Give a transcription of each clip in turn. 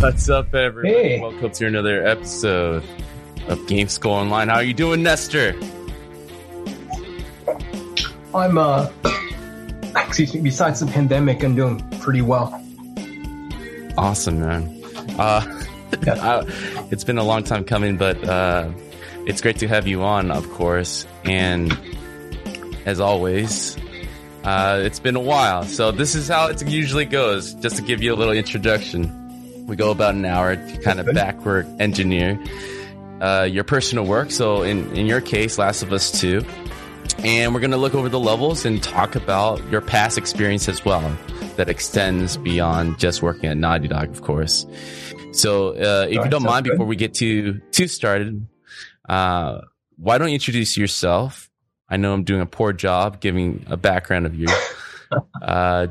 What's up, everyone? Hey. Welcome to another episode of Game School Online. How are you doing, Nestor? I'm uh excuse me, besides the pandemic, I'm doing pretty well. Awesome, man. Uh, I- it's been a long time coming, but uh, it's great to have you on, of course. And as always, uh, it's been a while. So this is how it usually goes. Just to give you a little introduction, we go about an hour to kind of backward engineer uh, your personal work. So in in your case, Last of Us Two. And we're going to look over the levels and talk about your past experience as well that extends beyond just working at Naughty Dog, of course. So, uh, if you don't mind, good. before we get to, to started, uh, why don't you introduce yourself? I know I'm doing a poor job giving a background of you. uh,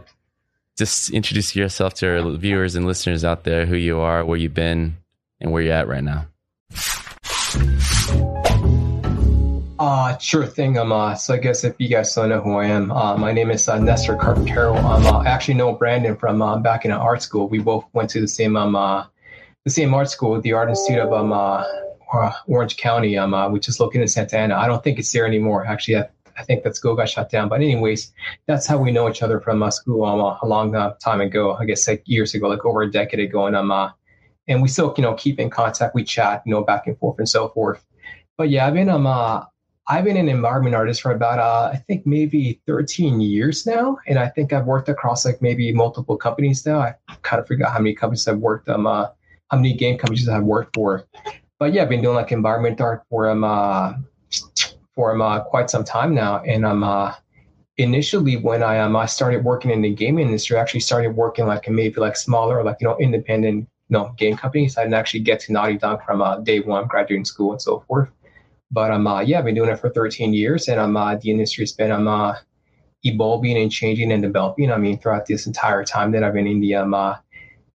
just introduce yourself to our viewers and listeners out there, who you are, where you've been, and where you're at right now. Uh sure thing. Um uh, so I guess if you guys don't know who I am, uh, my name is uh, Nestor Carpintero. Um, uh, I actually know Brandon from uh, back in art school. We both went to the same um uh, the same art school, the Art Institute of um uh, uh, Orange County, um uh, which is located in Santa Ana. I don't think it's there anymore. Actually, I, I think that school got shut down. But anyways, that's how we know each other from uh, school um, uh, a long uh, time ago. I guess like years ago, like over a decade ago, and um uh, and we still you know keep in contact. We chat, you know, back and forth and so forth. But yeah, I've been um I've been an environment artist for about I think maybe 13 years now, and I think I've worked across like maybe multiple companies now. I kind of forgot how many companies I've worked um how many game companies I've worked for. But yeah, I've been doing like environment art for um uh, for um, uh, quite some time now, and I'm uh, initially when I um I started working in the game industry, I actually started working like maybe like smaller like you know independent you know game companies. I didn't actually get to Naughty Dog from uh, day one, graduating school and so forth. But um, uh, yeah, I've been doing it for 13 years, and um, uh, the industry's been um, uh, evolving and changing and developing. I mean, throughout this entire time that I've been in the um, uh,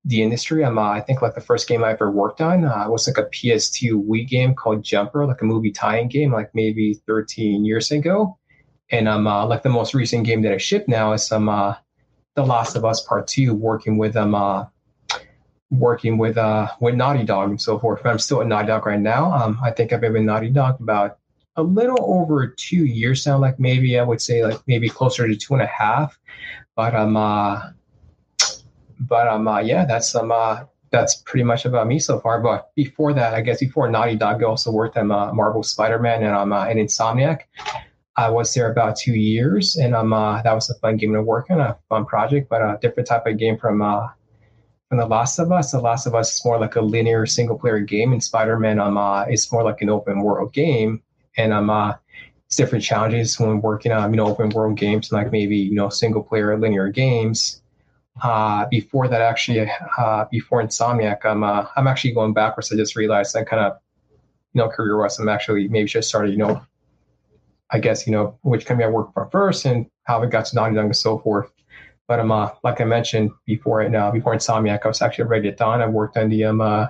the industry, um, uh, I think like the first game I ever worked on uh, was like a PS2 Wii game called Jumper, like a movie tie-in game, like maybe 13 years ago. And um, uh, like the most recent game that I shipped now is some uh, The Last of Us Part Two, working with um, uh, working with uh with Naughty Dog and so forth. But I'm still at Naughty Dog right now. Um, I think I've been with Naughty Dog about a little over two years now. Like maybe I would say like maybe closer to two and a half. But um, uh, but um, uh, yeah, that's um, uh, that's pretty much about me so far. But before that, I guess before Naughty Dog, I also worked on uh, Marvel Spider-Man and um, uh, and Insomniac. I was there about two years, and um, uh, that was a fun game to work on, a fun project, but a different type of game from uh, from The Last of Us. The Last of Us is more like a linear single player game, and Spider Man um, uh, is more like an open world game. And um, uh, it's different challenges when working on you know open world games, like maybe you know single player linear games. Uh, before that, actually, uh, before Insomniac, I'm uh, I'm actually going backwards. I just realized I kind of you know career wise, I'm actually maybe just started you know. I guess you know which company I worked for first and how it got to Naughty Dog and so forth. But um, uh, like I mentioned before, it now before Insomniac, I was actually Ready at Dawn. I worked on the um, uh,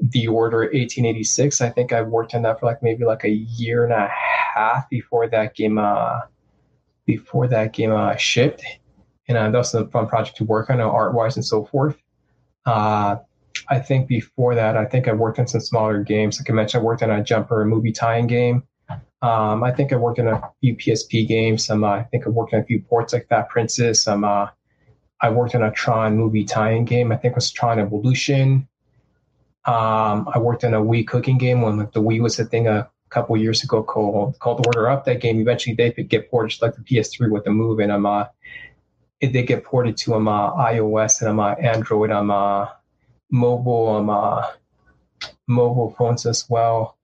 the Order 1886. I think I worked on that for like maybe like a year and a half before that game. Uh, before that game uh, shipped, and uh, that was a fun project to work on, uh, art wise and so forth. Uh, I think before that, I think I worked on some smaller games. Like I mentioned, I worked on a Jumper movie tie-in game. Um, I think I worked on a few PSP games. Some, uh, I think I worked on a few ports like Fat Princess. Some, uh, I worked on a Tron movie tie-in game. I think it was Tron Evolution. Um, I worked on a Wii cooking game when like, the Wii was a thing a couple years ago called called Order Up. That game eventually they could get ported like the PS3 with the Move, and um, uh, it, they get ported to um, uh, iOS and um, uh, Android, um, uh, mobile, um, uh, mobile phones as well.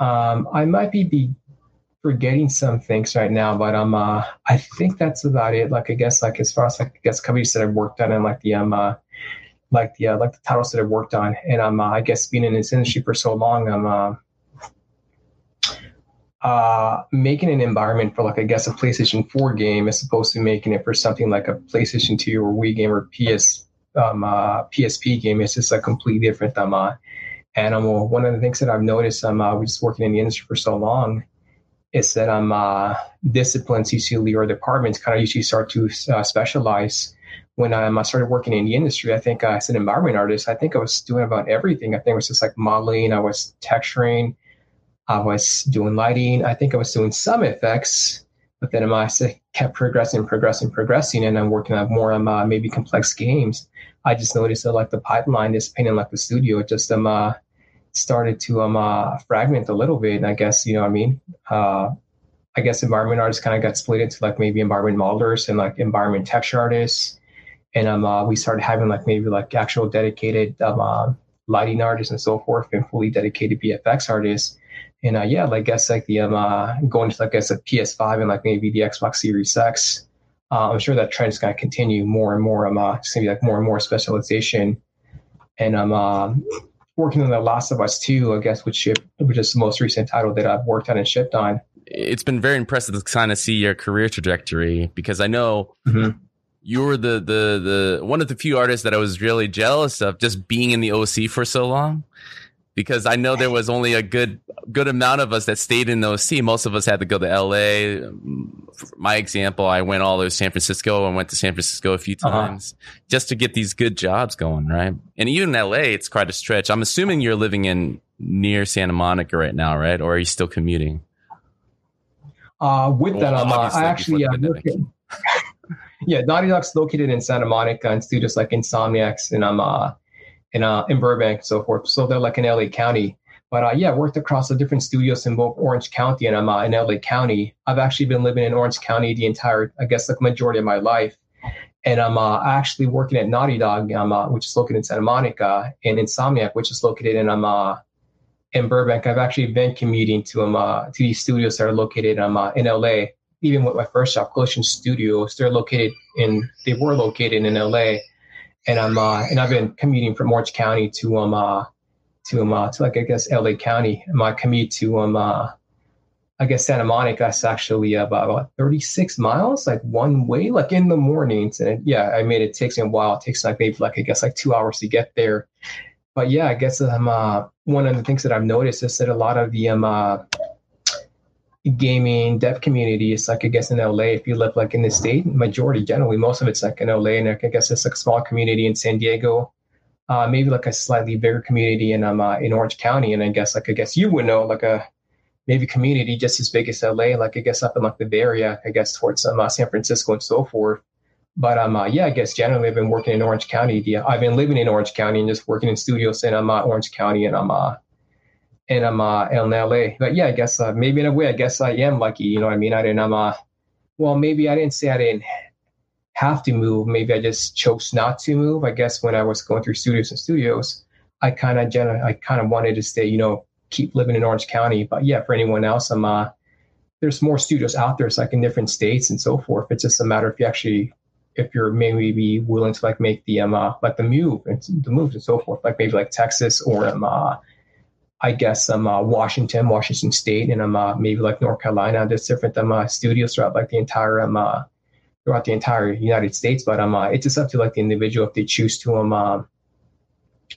Um, I might be, be forgetting some things right now, but um, uh, I think that's about it. Like I guess, like as far as like I guess companies that I've worked on and like the um, uh, like the uh, like the titles that I've worked on, and um, uh, I guess being in this industry for so long, I'm uh, uh, making an environment for like I guess a PlayStation 4 game as opposed to making it for something like a PlayStation 2 or Wii game or PS um, uh, PSP game. It's just a completely different um, uh, animal. One of the things that I've noticed, um, uh, just working in the industry for so long, is that um, uh, disciplines usually or departments kind of usually start to uh, specialize. When um, I started working in the industry, I think uh, as an environment artist, I think I was doing about everything. I think it was just like modeling, I was texturing, I was doing lighting. I think I was doing some effects, but then I kept progressing, progressing, progressing, and I'm working on more on uh, maybe complex games. I just noticed that like the pipeline is painting like the studio. It just um uh, started to um uh, fragment a little bit. And I guess you know what I mean. Uh, I guess environment artists kind of got split into like maybe environment modelers and like environment texture artists, and um uh, we started having like maybe like actual dedicated um uh, lighting artists and so forth, and fully dedicated VFX artists and uh, yeah, like I guess like the um, uh, going to like I said PS5 and like maybe the Xbox Series X. Uh, I'm sure that trend is going to continue more and more. I'm uh, just going to be like more and more specialization, and I'm uh, working on the Last of Us 2, I guess, which which is the most recent title that I've worked on and shipped on. It's been very impressive to kind of see your career trajectory because I know. Mm-hmm. You were the, the the one of the few artists that I was really jealous of just being in the OC for so long because I know there was only a good good amount of us that stayed in the OC. Most of us had to go to LA. For my example, I went all over San Francisco and went to San Francisco a few uh-huh. times uh-huh. just to get these good jobs going, right? And even in LA, it's quite a stretch. I'm assuming you're living in near Santa Monica right now, right? Or are you still commuting? Uh, with well, that, um, uh, I actually uh, yeah, Naughty Dog's located in Santa Monica and studios like Insomniacs, and I'm uh, in uh, in Burbank and so forth. So they're like in LA County. But uh, yeah, worked across the different studios in both Orange County and I'm uh, in LA County. I've actually been living in Orange County the entire, I guess, like majority of my life. And I'm uh, actually working at Naughty Dog, um, uh, which is located in Santa Monica, and Insomniac, which is located in um, uh, in Burbank. I've actually been commuting to um, uh, to these studios that are located um, uh, in LA. Even with my first job, Collision Studios, they're located in they were located in LA and I'm uh, and I've been commuting from Orange County to um uh, to um uh, to like I guess LA County. My commute to um uh, I guess Santa Monica is actually about, about 36 miles, like one way, like in the mornings. And yeah, I made it takes me a while. It takes like maybe like I guess like two hours to get there. But yeah, I guess um uh, one of the things that I've noticed is that a lot of the um uh, gaming dev community is like I guess in LA. If you live like in the state, majority generally most of it's like in LA, and I guess it's like a small community in San Diego, uh, maybe like a slightly bigger community in um uh, in Orange County, and I guess like I guess you would know like a maybe community just as big as LA, like I guess up in like the Bay Area, I guess towards um, uh, San Francisco and so forth. But um uh, yeah, I guess generally I've been working in Orange County. Yeah, I've been living in Orange County and just working in studios in um, uh, Orange County, and I'm uh, and I'm uh, in LA. But yeah, I guess uh, maybe in a way, I guess I am lucky. You know what I mean? I didn't. I'm uh, well, maybe I didn't say I didn't have to move. Maybe I just chose not to move. I guess when I was going through studios and studios, I kind of gen- I kind of wanted to stay. You know, keep living in Orange County. But yeah, for anyone else, I'm uh, there's more studios out there. It's like in different states and so forth. It's just a matter if you actually if you're maybe willing to like make the um uh, like the move and the moves and so forth, like maybe like Texas or um uh, I guess um, uh, Washington, Washington State, and um, uh, maybe like North Carolina. There's different um, uh, studios throughout like the entire um, uh, throughout the entire United States. But um, uh, it's just up to like the individual if they choose to um, uh,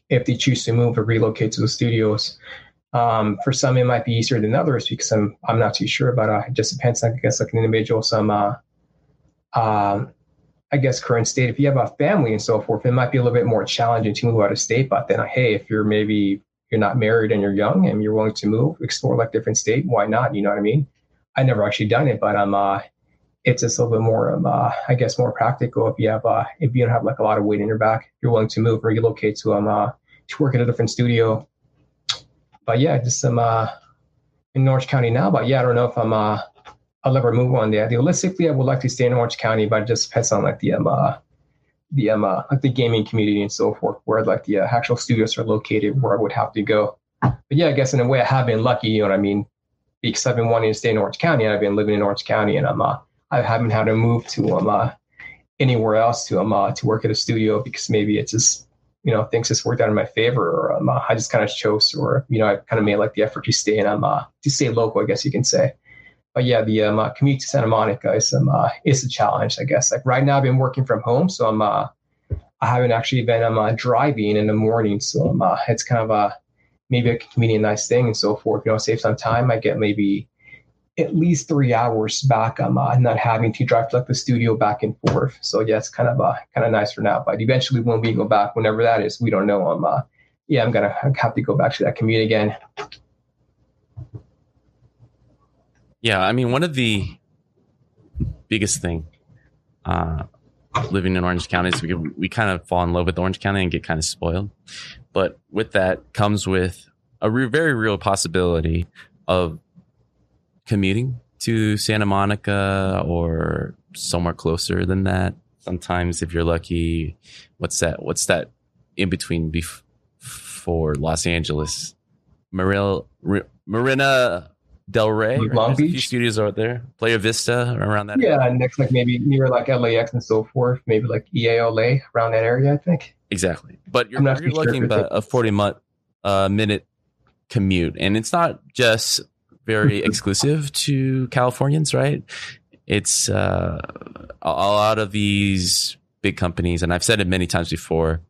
if they choose to move or relocate to the studios. Um, for some, it might be easier than others because I'm I'm not too sure. But uh, it just depends. I guess like an individual, some uh, um, I guess current state. If you have a family and so forth, it might be a little bit more challenging to move out of state. But then, hey, if you're maybe you're not married and you're young and you're willing to move, explore like different state, why not? You know what I mean? I never actually done it, but I'm uh it's just a little bit more um, uh, I guess more practical if you have uh if you don't have like a lot of weight in your back, you're willing to move relocate to um uh to work at a different studio. But yeah, just some uh in Orange County now. But yeah, I don't know if I'm uh I'll ever move on there. Realistically, I would like to stay in Orange County, but it just depends on like the um uh the um, uh, like the gaming community and so forth, where like the uh, actual studios are located, where I would have to go. But yeah, I guess in a way I have been lucky. You know what I mean? because I've been wanting to stay in Orange County. And I've been living in Orange County, and I'm uh, I haven't had to move to um uh, anywhere else to um uh, to work at a studio because maybe it's just you know things just worked out in my favor, or um, uh, I just kind of chose, or you know I kind of made like the effort to stay in um uh, to stay local, I guess you can say. But yeah, the um, uh, commute to Santa Monica is um uh, is a challenge, I guess. Like right now, I've been working from home, so I'm uh I haven't actually been um, uh, driving in the morning, so um, uh, it's kind of a maybe a convenient, nice thing and so forth. You know, save some time. I get maybe at least three hours back. I'm uh, not having to drive to like the studio back and forth. So yeah, it's kind of uh, kind of nice for now. But eventually, when we go back, whenever that is, we don't know. I'm uh, yeah, I'm gonna have to go back to that commute again. Yeah, I mean, one of the biggest thing uh, living in Orange County is we we kind of fall in love with Orange County and get kind of spoiled. But with that comes with a re- very real possibility of commuting to Santa Monica or somewhere closer than that. Sometimes, if you're lucky, what's that? What's that in between before Los Angeles? Maril, Marina Del Rey. Long Beach. A few studios out there. Playa Vista around that. Yeah, area. next like maybe near like LAX and so forth. Maybe like EALA around that area. I think. Exactly, but you're, you're looking sure at a 40 minute, uh, minute commute, and it's not just very exclusive to Californians, right? It's uh, a lot of these big companies, and I've said it many times before,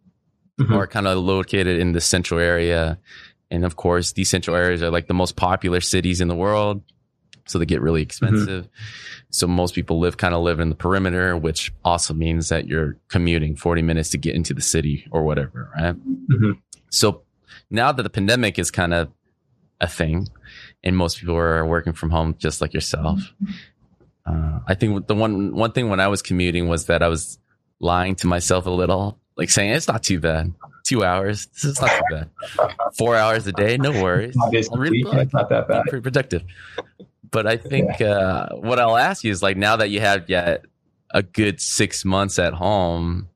mm-hmm. are kind of located in the central area and of course, these central areas are like the most popular cities in the world. So they get really expensive. Mm-hmm. So most people live kind of live in the perimeter, which also means that you're commuting 40 minutes to get into the city or whatever, right? Mm-hmm. So now that the pandemic is kind of a thing and most people are working from home just like yourself. Uh, I think the one, one thing when I was commuting was that I was lying to myself a little, like saying it's not too bad two hours. This is not too bad. Four hours a day, no worries. Really, it's not that bad. Pretty productive. But I think yeah. uh, what I'll ask you is like now that you have yet a good six months at home,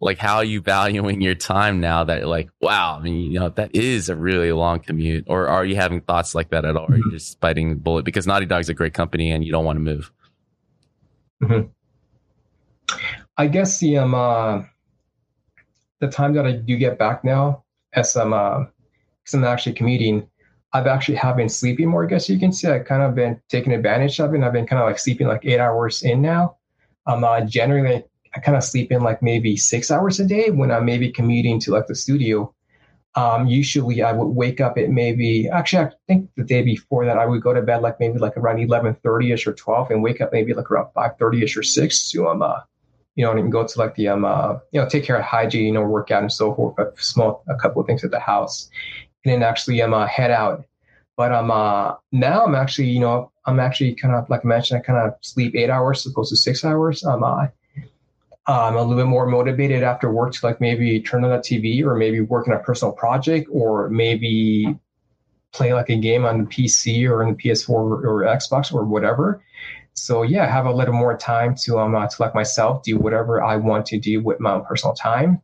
like how are you valuing your time now that like wow, I mean you know that is a really long commute, or are you having thoughts like that at all? Or are you mm-hmm. just biting the bullet because Naughty Dog's a great company and you don't want to move? Mm-hmm. I guess the um. Uh the time that I do get back now, as I'm, uh, I'm actually commuting, I've actually have been sleeping more. I guess you can say I kind of been taking advantage of it. And I've been kind of like sleeping like eight hours in now. I'm uh, generally I kind of sleep in like maybe six hours a day when I'm maybe commuting to like the studio. Um, usually I would wake up at maybe actually I think the day before that I would go to bed like maybe like around eleven thirty ish or twelve and wake up maybe like around five thirty ish or six to um uh, you know, and you can go to like the um, uh, you know, take care of hygiene, you know, work out and so forth, but small a couple of things at the house, and then actually um, uh, head out. But um, uh, now I'm actually, you know, I'm actually kind of like I mentioned, I kind of sleep eight hours opposed to six hours. Um, uh, I'm a little bit more motivated after work to like maybe turn on the TV or maybe work on a personal project or maybe play like a game on the PC or in the PS4 or, or Xbox or whatever. So yeah, have a little more time to um uh, to let myself do whatever I want to do with my own personal time.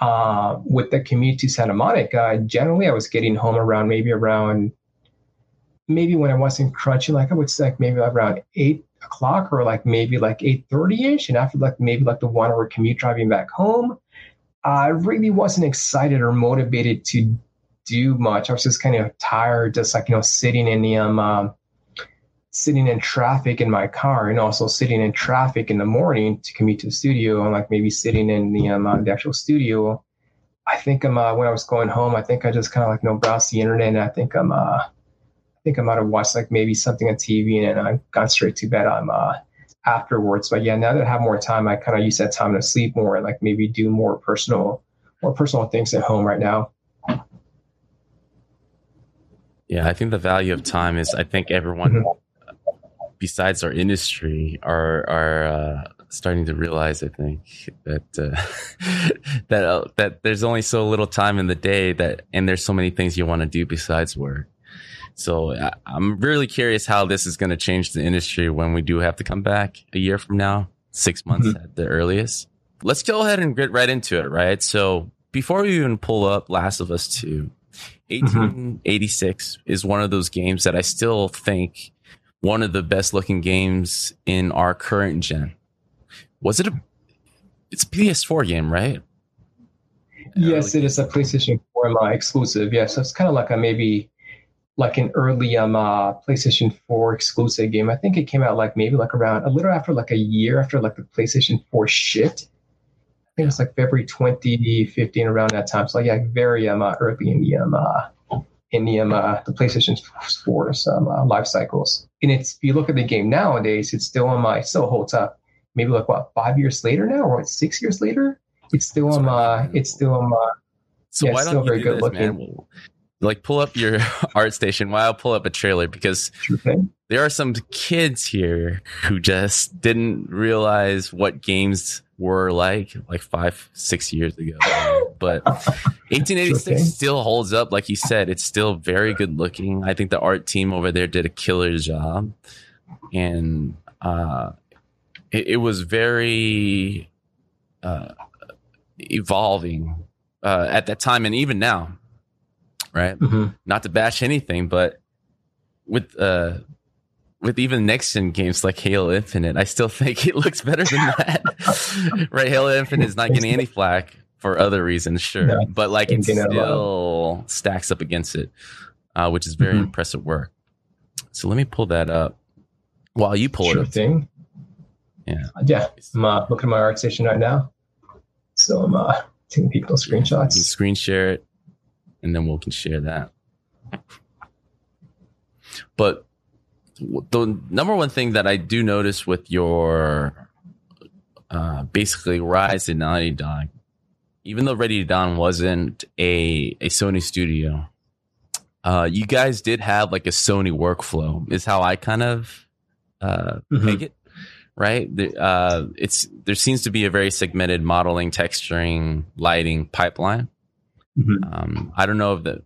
Uh, with the commute to Santa Monica, generally I was getting home around maybe around maybe when I wasn't crunching, like I would say like maybe around eight o'clock or like maybe like eight thirty ish, and after like maybe like the one hour commute driving back home, I really wasn't excited or motivated to do much. I was just kind of tired, just like you know sitting in the um. Uh, sitting in traffic in my car and also sitting in traffic in the morning to commute to the studio and like maybe sitting in the um, uh, the actual studio. I think I'm uh, when I was going home, I think I just kind of like you know browsed the internet and I think I'm uh I think I might have watched like maybe something on TV and I got straight to bed. I'm uh afterwards. But yeah, now that I have more time, I kind of use that time to sleep more and like maybe do more personal more personal things at home right now. Yeah, I think the value of time is I think everyone mm-hmm besides our industry are are uh, starting to realize, I think that uh, that uh, that there's only so little time in the day that, and there's so many things you want to do besides work. So I, I'm really curious how this is going to change the industry when we do have to come back a year from now, six months mm-hmm. at the earliest. Let's go ahead and get right into it, right? So before we even pull up Last of Us Two, 1886 mm-hmm. is one of those games that I still think one of the best looking games in our current gen. Was it a? It's a PS4 game, right? Yes, it is a PlayStation 4 exclusive. Yes, so it's kind of like a maybe like an early um uh, PlayStation 4 exclusive game. I think it came out like maybe like around a little after like a year after like the PlayStation 4 shipped. I think it's like February 2015 around that time. So yeah, very um uh, early in the um uh, in the um uh, the PlayStation 4's um uh, life cycles. And it's if you look at the game nowadays, it's still on my still holds up. Maybe like what five years later now, or what, six years later, it's still um uh, it's still um uh, so yeah, why don't you do this, man? like pull up your ArtStation. While I'll pull up a trailer? Because there are some kids here who just didn't realize what games were like like five six years ago but 1886 still holds up like you said it's still very good looking i think the art team over there did a killer job and uh it, it was very uh evolving uh at that time and even now right? Mm-hmm. Not to bash anything, but with uh with even next gen games like Halo Infinite, I still think it looks better than that. right? Halo Infinite is not getting any flack for other reasons, sure, no, but like it still stacks up against it, uh, which is very mm-hmm. impressive work. So let me pull that up while you pull sure it up. Thing. Yeah, yeah. I'm uh, looking at my ArtStation right now, so I'm uh, taking people screenshots. screen share it and then we can share that. But the number one thing that I do notice with your uh, basically rise in Naughty Dog, even though Ready to Dawn wasn't a, a Sony studio, uh, you guys did have like a Sony workflow, is how I kind of uh, mm-hmm. make it. Right, the, uh, it's there seems to be a very segmented modeling, texturing, lighting pipeline Mm-hmm. Um, I don't know if the.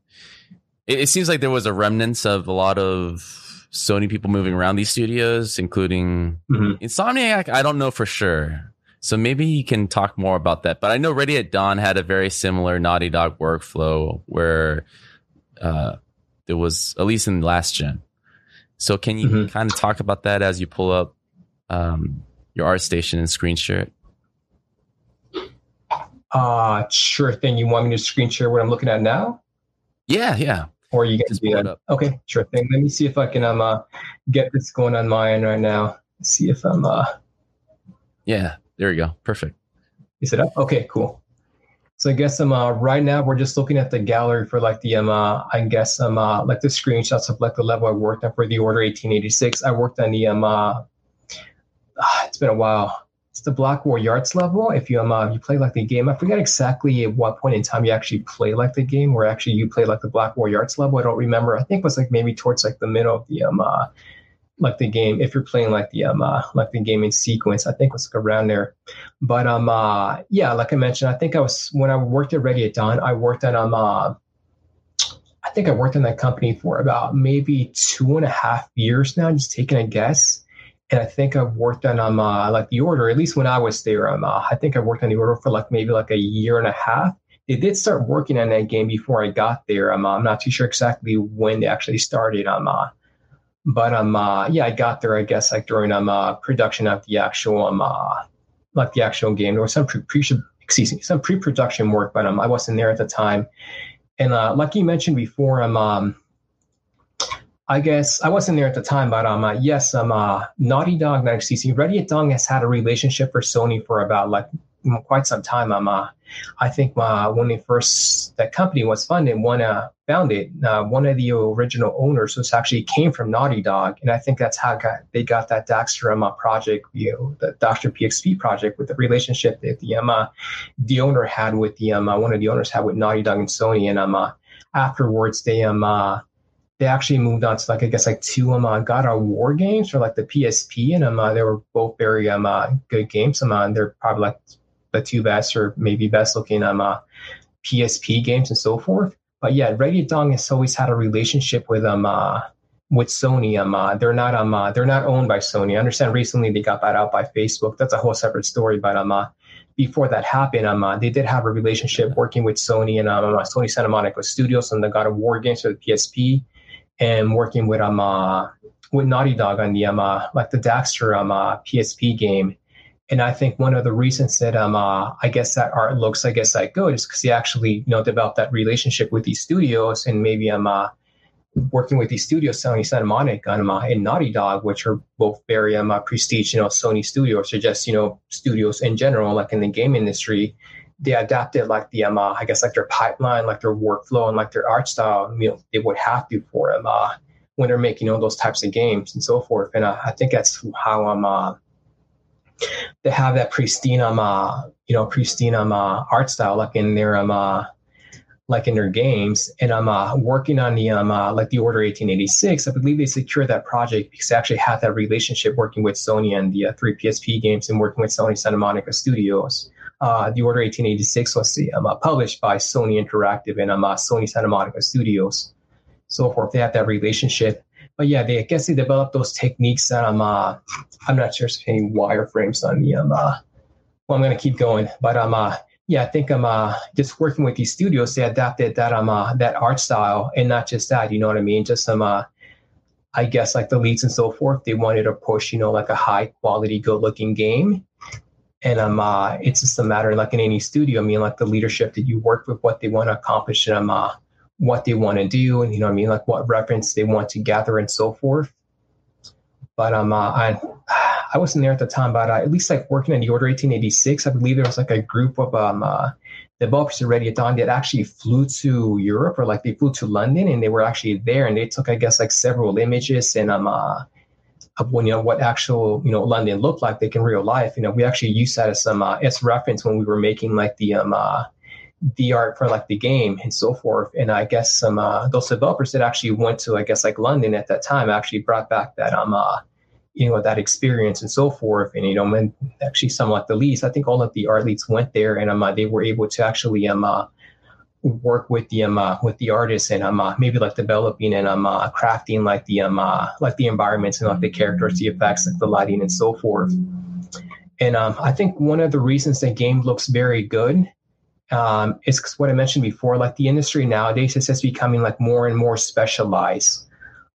It, it, seems like there was a remnants of a lot of Sony people moving around these studios, including mm-hmm. Insomniac. I don't know for sure. So maybe you can talk more about that. But I know Ready at Dawn had a very similar Naughty Dog workflow where uh, there was at least in last gen. So can you mm-hmm. kind of talk about that as you pull up um, your ArtStation and screen share it? Uh, sure thing. You want me to screen share what I'm looking at now? Yeah, yeah. Or you guys do that? Okay, sure thing. Let me see if I can um uh, get this going on my end right now. See if I'm uh. Yeah, there you go. Perfect. Is it up? Okay, cool. So I guess um uh, right now we're just looking at the gallery for like the um uh, I guess um uh, like the screenshots of like the level I worked on for the order 1886. I worked on the um uh, it's been a while it's the Black War Yards level. If you um uh, you play like the game, I forget exactly at what point in time you actually play like the game, where actually you play like the Black War Yards level. I don't remember. I think it was like maybe towards like the middle of the um uh, like the game. If you're playing like the um uh, like the game in sequence, I think was like around there. But um uh yeah, like I mentioned, I think I was when I worked at Ready at Dawn, I worked at um uh, I think I worked in that company for about maybe two and a half years now, just taking a guess and I think I've worked on um uh, like the order. At least when I was there, um, uh, I think I worked on the order for like maybe like a year and a half. They did start working on that game before I got there. Um, I'm not too sure exactly when they actually started. Um, uh, but um, uh, yeah, I got there. I guess like during um uh, production of the actual um uh, like the actual game. Was some pre, excuse me some pre production work, but um I wasn't there at the time. And uh, like you mentioned before, um, um I guess I wasn't there at the time, but um, uh, yes, um, uh, Naughty Dog, not CC, Ready at Dawn has had a relationship for Sony for about like quite some time. Um, uh, I think when they first that company was funded, one uh, founded, uh, one of the original owners was actually came from Naughty Dog, and I think that's how got, they got that Daxter uh, project, you know, the Daxter PSP project, with the relationship that the uh, the owner had with the one of the owners had with Naughty Dog and Sony, and um, afterwards they um. Uh, they actually moved on to like I guess like two um uh, God of War games for like the PSP, and um uh, they were both very um uh, good games. Um uh, they're probably like the two best or maybe best looking um uh, PSP games and so forth. But yeah, Ready Dawn has always had a relationship with um uh, with Sony. Um uh, they're not um uh, they're not owned by Sony. I understand recently they got bought out by Facebook. That's a whole separate story. But um uh, before that happened, um, uh, they did have a relationship working with Sony and um, uh, Sony Santa Monica Studios on the God of War games for the PSP, and working with um uh, with Naughty Dog on the um uh, like the Daxter um uh, PSP game. And I think one of the reasons that um uh, I guess that art looks I guess like good is because he actually you know developed that relationship with these studios and maybe um uh, working with these studios, Sony Santa Monica and, uh, and Naughty Dog, which are both very um, uh, prestige, you know, Sony studios or just, you know, studios in general, like in the game industry, they adapted like the, um, uh, I guess like their pipeline, like their workflow and like their art style, you know, they would have to for them uh, when they're making, you know, those types of games and so forth. And I think that's how I'm, uh, they have that pristine, um, uh, you know, pristine um, uh, art style, like in their, um, uh, like in their games. And I'm uh, working on the um, uh, like the Order 1886. I believe they secured that project because they actually had that relationship working with Sony and the uh, three PSP games and working with Sony Santa Monica Studios. Uh, the Order 1886 was um, uh, published by Sony Interactive and um, uh, Sony Santa Monica Studios. So forth. They had that relationship. But yeah, they I guess they developed those techniques. And I'm uh, I'm not sure if any wireframes on the um. Uh, well, I'm gonna keep going, but um, uh, yeah, I think I'm uh, just working with these studios. They adapted that um uh, that art style, and not just that. You know what I mean? Just some uh, I guess like the leads and so forth. They wanted to push, you know, like a high quality, good looking game. And um, uh, it's just a matter like in any studio. I mean, like the leadership that you work with, what they want to accomplish, and um, uh, what they want to do, and you know I mean, like what reference they want to gather and so forth. But um, uh, I I wasn't there at the time, but uh, at least like working in the Order 1886, I believe there was like a group of um, uh, developers Ready at Dawn that actually flew to Europe or like they flew to London and they were actually there and they took, I guess, like several images and um, uh, of when, you know, what actual, you know, London looked like like in real life. You know, we actually used that as some, uh, as reference when we were making like the, um, uh, the art for like the game and so forth. And I guess some, uh, those developers that actually went to, I guess, like London at that time actually brought back that, um, uh, you know that experience and so forth and you know and actually some like the leads i think all of the art leads went there and um, uh, they were able to actually um, uh, work with the um, uh, with the artists and um, uh, maybe like developing and um, uh, crafting like the um, uh, like the environments and like the characters the effects like the lighting and so forth and um, i think one of the reasons the game looks very good um, is what i mentioned before like the industry nowadays is just becoming like more and more specialized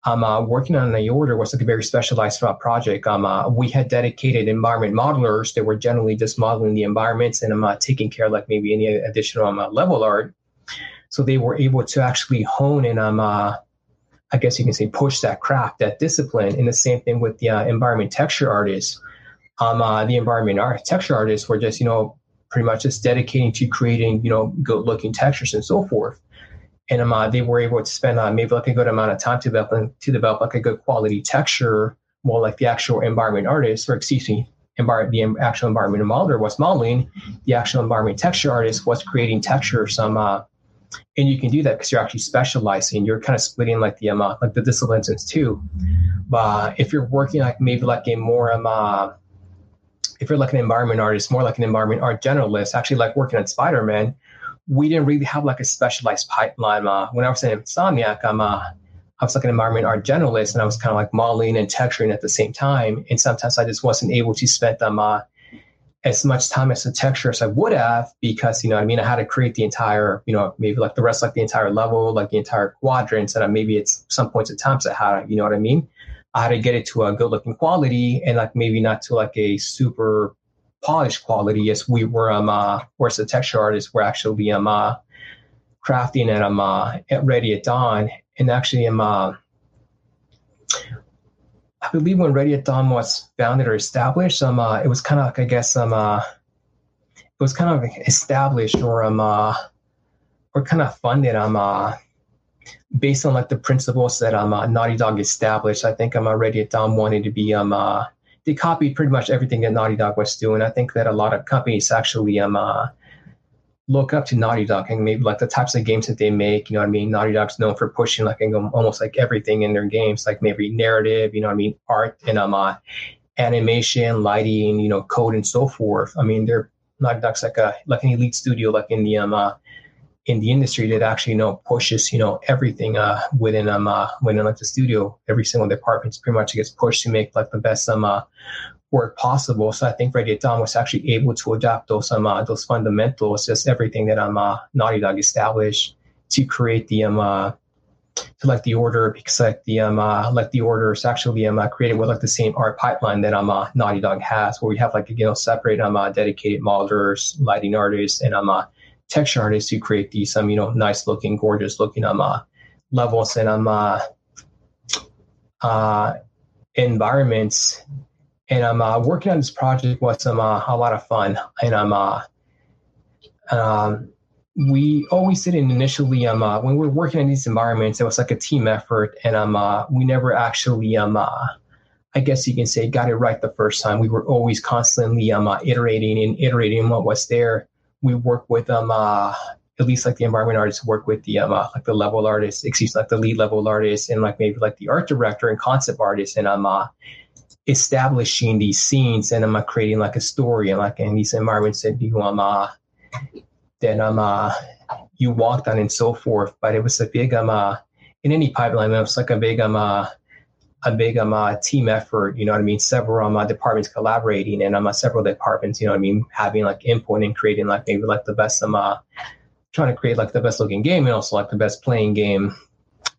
I'm uh, working on the order was like a very specialized project. Um, uh, we had dedicated environment modelers that were generally just modeling the environments and I'm uh, taking care of like maybe any additional um, uh, level art. So they were able to actually hone and um, uh, I guess you can say push that craft, that discipline. And the same thing with the uh, environment texture artists. Um, uh, the environment art texture artists were just, you know, pretty much just dedicating to creating, you know, good looking textures and so forth. And um, uh, they were able to spend uh, maybe like a good amount of time to develop to develop like a good quality texture while like the actual environment artist or excuse me environment the actual environment modeler was modeling. The actual environment texture artist was creating texture some uh, and you can do that because you're actually specializing. You're kind of splitting like the um, uh, like the disciplines too but if you're working like maybe like a more um, uh, if you're like an environment artist more like an environment art generalist actually like working on spider-man we didn't really have like a specialized pipeline. Uh, when I was in Insomniac, I'm uh, I was like an environment art generalist, and I was kind of like modeling and texturing at the same time. And sometimes I just wasn't able to spend them uh, as much time as the texture as I would have because you know I mean I had to create the entire you know maybe like the rest like the entire level like the entire quadrants and maybe it's some points at times I had you know what I mean I had to get it to a good looking quality and like maybe not to like a super polished quality as we were um uh whereas the texture artists were actually um uh crafting and um uh at ready at dawn. And actually um uh I believe when Ready at Dawn was founded or established, um, uh, it was kind of like I guess um, uh, it was kind of established or um, uh, or kind of funded um, uh, based on like the principles that um, uh, Naughty Dog established. I think I'm Ready at Dawn wanted to be um, uh, they copied pretty much everything that Naughty Dog was doing. I think that a lot of companies actually um uh, look up to Naughty Dog and maybe like the types of games that they make. You know what I mean? Naughty Dog's known for pushing like almost like everything in their games, like maybe narrative. You know what I mean? Art and um uh, animation, lighting, you know, code and so forth. I mean, they're Naughty Dog's like a like an elite studio, like in the um uh, in the industry that actually you know pushes you know everything uh within um uh within like the studio every single department pretty much gets pushed to make like the best um uh work possible. So I think Ready Dawn was actually able to adapt those um, uh, those fundamentals, just everything that um, uh, Naughty Dog established to create the um, uh, to like the order because like the um uh, like the order is actually um uh, created with like the same art pipeline that um uh, Naughty Dog has, where we have like you know separate um uh, dedicated modelers, lighting artists, and um uh, texture artists who create these um you know nice looking, gorgeous looking um uh, levels and um uh, uh environments and I'm uh, working on this project was um, uh, a lot of fun. And I'm uh, um, we always did it initially. Um, uh, when we are working in these environments, it was like a team effort, and um, uh, we never actually um, uh, I guess you can say got it right the first time. We were always constantly um, uh, iterating and iterating what was there. We work with um, uh, at least like the environment artists work with the um, uh, like the level artists, excuse like the lead level artists, and like maybe like the art director and concept artists, and I'm uh, establishing these scenes and I'm uh, creating like a story and like in these environments that you um uh, that um uh, you walked on and so forth. But it was a big um uh, in any pipeline it was like a big um uh, a big um uh, team effort. You know what I mean? Several um uh, departments collaborating and um uh, several departments. You know what I mean? Having like input and creating like maybe like the best um uh, trying to create like the best looking game and also like the best playing game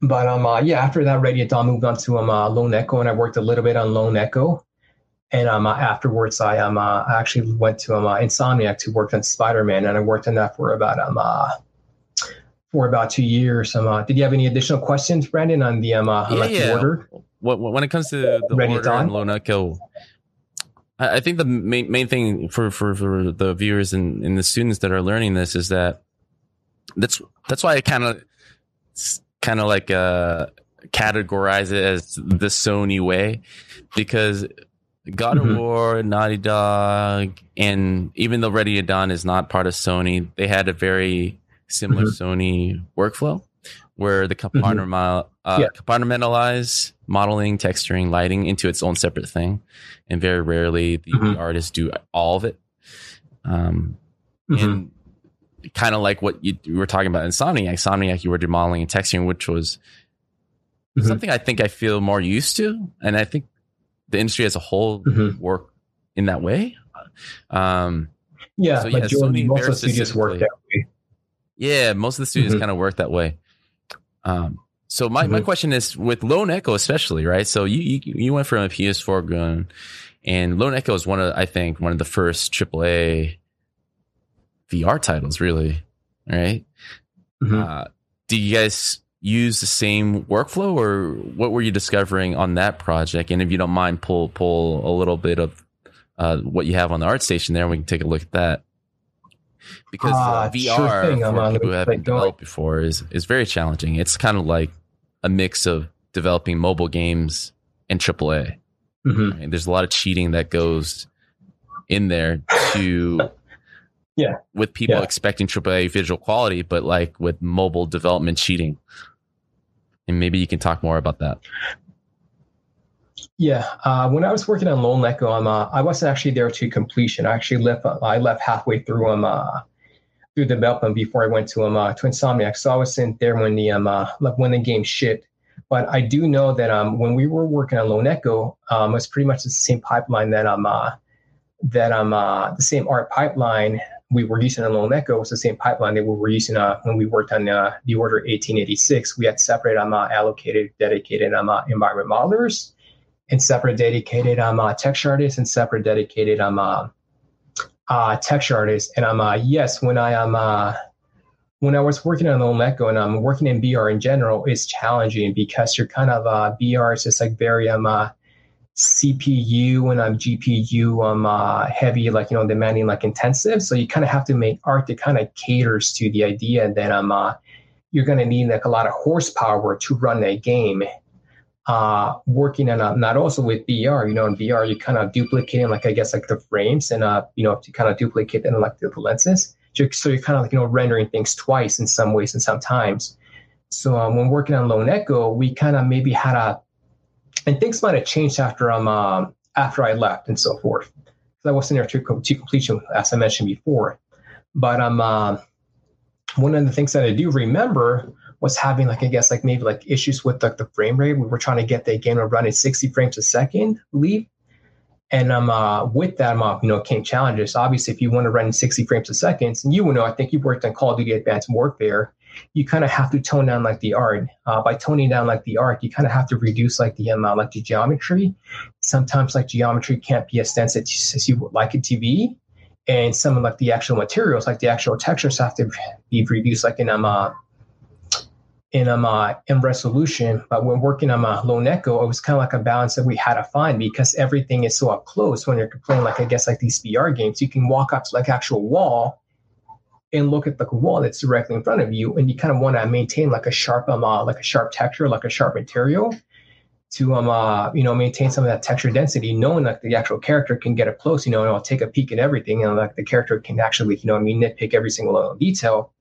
but um, uh, yeah, after that, at Dawn moved on to um, uh, Lone Echo, and I worked a little bit on Lone Echo. And um, uh, afterwards, I um, uh, actually went to um, uh, Insomniac to work on Spider Man, and I worked on that for about um, uh, for about two years. Um, uh, did you have any additional questions, Brandon, on the um, uh, yeah, like yeah. the order? What, when it comes to the Ready order and Lone Echo, I I think the main main thing for for, for the viewers and, and the students that are learning this is that that's that's why I kind of kind of like uh categorize it as the Sony way because God Mhm. of War, Naughty Dog, and even though Ready to Dawn is not part of Sony, they had a very similar Mhm. Sony workflow where the compartmental, uh, Yeah. compartmentalize modeling, texturing, lighting into its own separate thing, and very rarely the, Mhm. the artists do all of it. Um, Mhm. and kind of like what you, you were talking about in Insomniac. Insomniac, you were doing modeling and texturing, which was Mhm. something I think I feel more used to, and I think the industry as a whole Mhm. work in that way. Um, Yeah, So, yeah, majority Sony most of the studios work that way. yeah, most of the studios Mhm. kind of work that way. Um, so my, my Mhm. question is with Lone Echo, especially, right? So you, you, you went from a PS4 gun and Lone Echo is one of, I think, one of the first AAA VR titles, really, right? Mhm. Uh, do you guys use the same workflow or what were you discovering on that project? And if you don't mind, pull, pull a little bit of, uh, what you have on the ArtStation there and we can take a look at that. Because uh, Ah, sure VR thing. I'm for people who haven't developed before is, is very challenging. It's kind of like a mix of developing mobile games and AAA. Mhm. Right? There's a lot of cheating that goes in there to Yeah. with people Yeah. expecting AAA visual quality, but like with mobile development cheating. And maybe you can talk more about that. Yeah, uh, when I was working on Lone Echo, uh, I wasn't actually there to completion. I actually left. uh, I left halfway through um, uh, through development before I went to um, uh, to Insomniac. So I wasn't there when the um, uh, when the game shipped. But I do know that um, when we were working on Lone Echo, um, it's pretty much the same pipeline that um, that um, the same art pipeline we were using on Lone Echo was the same pipeline that we were using when we worked on the Order 1886. We had separate um, allocated, dedicated um, environment modelers and separate dedicated um, uh, texture artist and separate dedicated I'm um, uh, uh, texture artist. And um, uh, yes, when I am when I was working on Lone Echo and I'm working in VR in general, it's challenging because you're kind of uh, VR is just like very um uh, CPU and I'm um GPU um uh, heavy, like you know demanding, like intensive. So you kind of have to make art that kind of caters to the idea that um uh, you're going to need like a lot of horsepower to run that game uh, working on a, not also with VR, you know, in VR, you kind of duplicating like, I guess, like the frames and, uh, you know, to kind of duplicate them like the, lenses. So, so you're kind of like, you know, rendering things twice in some ways and sometimes. So um, when working on Lone Echo, we kind of maybe had a, and things might have changed after um, um after I left and so forth. Because I wasn't there to, to completion, as I mentioned before. But um, uh, one of the things that I do remember was having like I guess like maybe like issues with like the frame rate. We were trying to get the game to run at 60 frames a second, I believe. And um, uh, with that, um, you know, came challenges. Obviously, if you want to run 60 frames a second, and you know, I think you worked on Call of Duty Advanced Warfare, you kind of have to tone down like the art. Uh, by toning down like the art, you kind of have to reduce like the uh, like the geometry. Sometimes like geometry can't be as dense as you would like it to be, and some of like the actual materials, like the actual textures, have to be reduced like in um uh, in um uh, in resolution. But when working on uh, Lone Echo, it was kind of like a balance that we had to find because everything is so up close. When you're playing like I guess like these VR games, you can walk up to like actual wall and look at the wall that's directly in front of you, and you kind of want to maintain like a sharp um uh, like a sharp texture, like a sharp material to um uh, you know maintain some of that texture density, knowing that the actual character can get up close, you know, and I'll take a peek at everything, and like the character can actually, you know, I mean, nitpick every single little detail.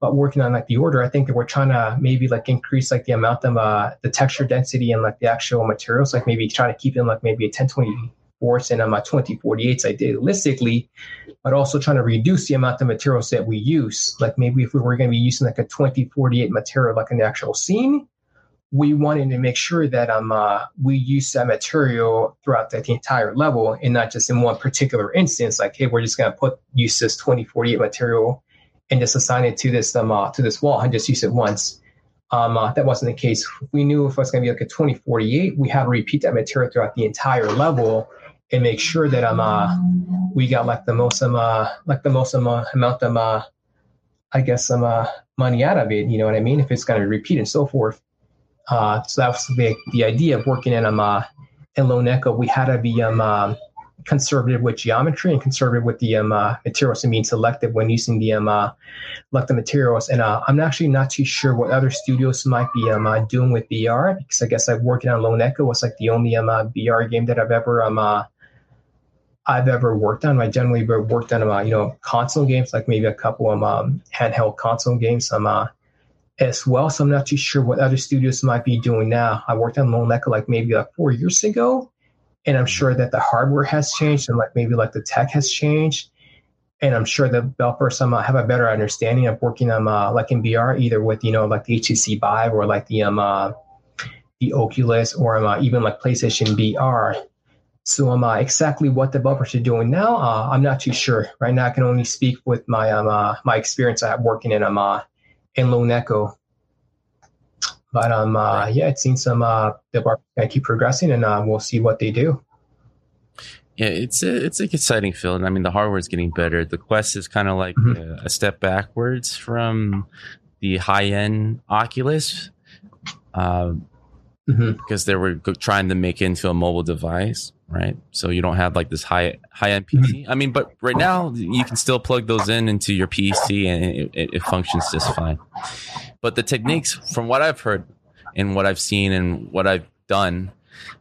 But working on like the order, I think that we're trying to maybe like increase like the amount of uh the texture density and like the actual materials, like maybe trying to keep in like maybe a 1024 and um, a 2048s idealistically, but also trying to reduce the amount of materials that we use. Like maybe if we were going to be using like a 2048 material like in the actual scene, we wanted to make sure that um uh, we use that material throughout the, the, entire level and not just in one particular instance. Like, hey, we're just gonna put use this 2048 material and just assign it to this um uh, to this wall and just use it once. Um, uh, that wasn't the case. We knew if it was going to be like a 2048, we had to repeat that material throughout the entire level and make sure that um uh, we got like the most um uh, like the most um, uh, amount of uh, I guess some uh, money out of it. You know what I mean? If it's going to repeat and so forth. Uh, so that was the, the idea of working in um, uh, in Lone Echo. We had to be um, uh, conservative with geometry and conservative with the um, uh, materials and being selective when using the um, uh, the materials. And uh, I'm actually not too sure what other studios might be um, uh, doing with VR because I guess I've working on Lone Echo was like the only um, uh, VR game that I've ever um, uh, I've ever worked on. I generally worked on uh, you know console games like maybe a couple of um, handheld console games. Um, uh, as well. So I'm not too sure what other studios might be doing now. I worked on Lone Echo like maybe like four years ago, and I'm sure that the hardware has changed and like maybe like the tech has changed. And I'm sure the developers um, have a better understanding of working on uh, like in VR, either with you know like the HTC Vive or like the um uh, the Oculus or um, uh, even like PlayStation VR. So um, uh, exactly what the developers are doing now, uh, I'm not too sure. Right now, I can only speak with my um, uh, my experience at working in um, uh, in Lone Echo. But um, uh, yeah, it's seen some uh, developers keep progressing, and uh, we'll see what they do. Yeah, it's a, it's an exciting field. I mean, the hardware is getting better. The Quest is kind of like mm-hmm. a, a, step backwards from the high end Oculus, um, mm-hmm. because they were trying to make it into a mobile device right? So you don't have like this high high end PC. Mm-hmm. I mean, but right now you can still plug those in into your PC and it, it, it, functions just fine. But the techniques, from what I've heard and what I've seen and what I've done,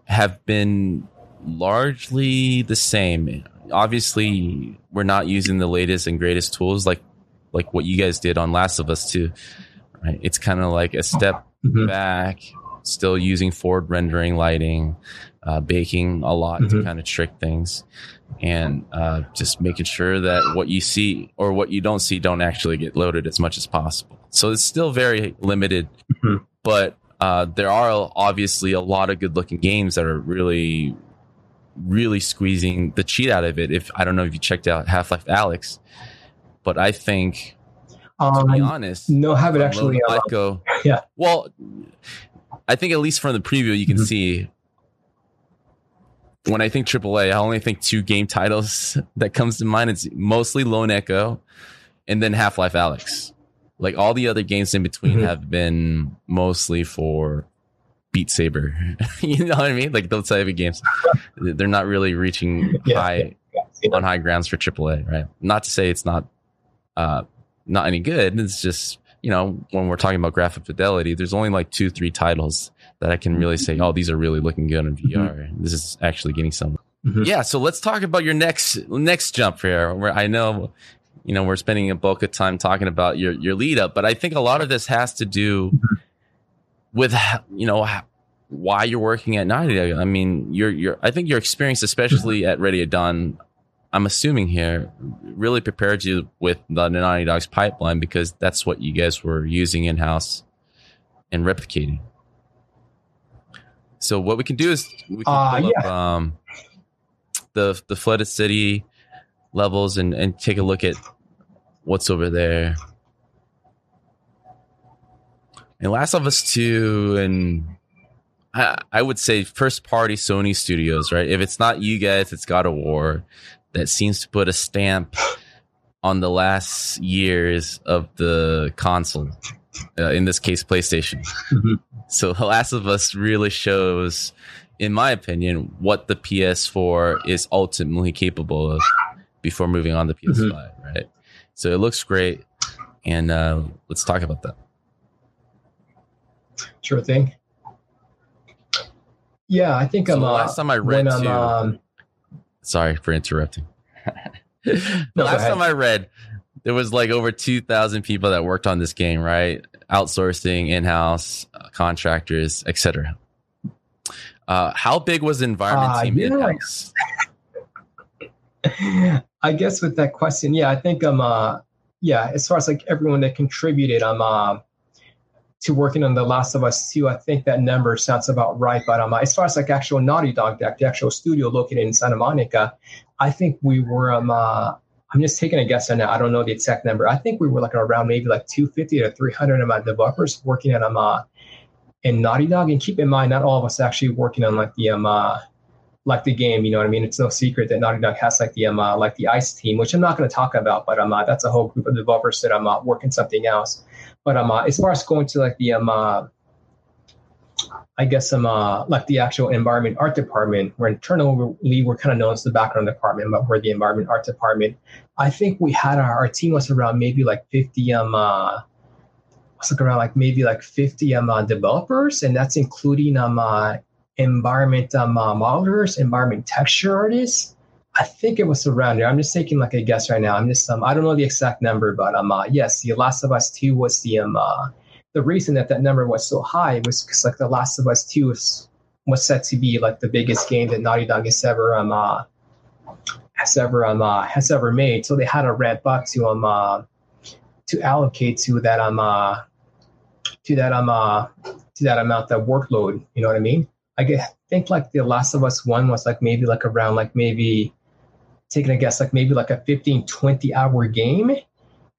have been largely the same. Obviously, we're not using the latest and greatest tools like like what you guys did on Last of Us 2. Right? It's kind of like a step mm-hmm. back, still using forward rendering lighting, uh, baking a lot mm-hmm. to kind of trick things and uh, just making sure that what you see or what you don't see don't actually get loaded as much as possible. So it's still very limited, mm-hmm. but uh, there are obviously a lot of good looking games that are really, really squeezing the cheat out of it. If I don't know if you checked out Half Life Alyx, but I think um, to be um, honest, no, have it actually. Uh, go, yeah. Well, I think at least from the preview, you can mm-hmm. see when I think AAA, I only think two game titles that comes to mind. It's mostly Lone Echo and then Half Life Alyx. Like all the other games in between mm-hmm. have been mostly for Beat Saber. you know what I mean? Like those type of games. They're not really reaching yeah, high yeah, yeah. on high grounds for AAA, right? Not to say it's not uh not any good. It's just, you know, when we're talking about graphic fidelity, there's only like two, three titles that I can really say, oh, these are really looking good in VR. Mm-hmm. This is actually getting some. Mm-hmm. Yeah. So let's talk about your next next jump here. Where I know, you know, we're spending a bulk of time talking about your your lead up, but I think a lot of this has to do with you know why you're working at Naughty Dog. I mean, your your I think your experience, especially at Ready at Dawn, I'm assuming here, really prepared you with the Naughty Dog's pipeline because that's what you guys were using in house and replicating. So what we can do is we can uh, pull yeah. up um, the the flooded city levels and and take a look at what's over there. And Last of Us Two, and I, I would say first party Sony Studios, right? If it's not you guys, it's God of War that seems to put a stamp on the last years of the console. Uh, in this case, PlayStation. Mm-hmm. So, The Last of Us really shows, in my opinion, what the PS4 is ultimately capable of before moving on to PS5, mm-hmm. So it looks great, and uh, let's talk about that. Sure thing. Yeah, I think so I'm. The last uh, time I read, too, um, sorry for interrupting. the no, last time I read, there was like over two thousand people that worked on this game, right? Outsourcing, in-house, uh, contractors, etc. Uh, how big was the environment uh, team yeah. in-house? I guess with that question, yeah, I think I'm. Uh, yeah, as far as like everyone that contributed, I'm. Uh, to working on The Last of Us 2, I think that number sounds about right. But um, as far as like actual Naughty Dog, the actual studio located in Santa Monica, I think we were. Um, uh, I'm just taking a guess on that. I don't know the exact number. I think we were like around maybe like 250 to 300 of my developers working at um, uh, in Naughty Dog. And keep in mind, not all of us actually working on like the um, uh, like the game. You know what I mean? It's no secret that Naughty Dog has like the um, uh, like the Ice team, which I'm not going to talk about, but um, uh, that's a whole group of developers that I'm uh, working something else. But um, uh, as far as going to like the um, uh, I guess um, uh, like the actual environment art department, where internally we're kind of known as the background department, but we're the environment art department. I think we had our, our team was around maybe like 50 um uh, was like around like maybe like 50 um uh, developers, and that's including um uh, environment um, uh, modelers, environment texture artists. I think it was around there. I'm just taking like a guess right now. I'm just um, I don't know the exact number, but um, uh, yes, The Last of Us Two was the um, uh, the reason that that number was so high was because like The Last of Us Two was was set to be like the biggest game that Naughty Dog has ever um uh, has ever um uh, has ever made. So they had a red buck to um uh, to allocate to that um uh, to that um uh, to that amount that workload. You know what I mean? I get, think like The Last of Us 1 was like maybe like around like maybe taking a guess like maybe like a 15 20 hour game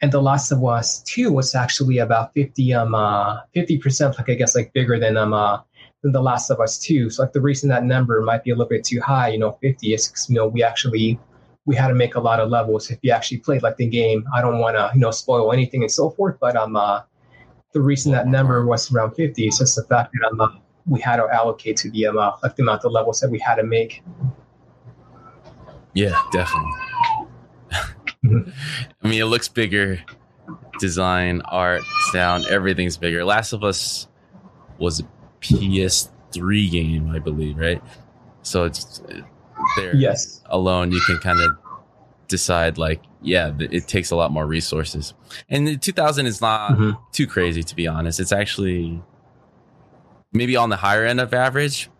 and The Last of Us 2 was actually about 50 um uh 50% like I guess like bigger than um uh than The Last of Us 2. So like the reason that number might be a little bit too high, you know, 50 is because you know we actually we had to make a lot of levels if you actually played like the game. I don't want to you know spoil anything and so forth, but um uh the reason that number was around 50 is just the fact that I'm um, uh, we had to allocate to the amount, like the amount of levels that we had to make. Yeah, definitely. Mm-hmm. I mean, it looks bigger. Design, art, sound, everything's bigger. Last of Us was a PS3 game, I believe, right? So it's there. Yes. Alone, you can kind of decide, like, yeah, it takes a lot more resources. And 2000 is not mm-hmm. too crazy, to be honest. It's actually maybe on the higher end of average,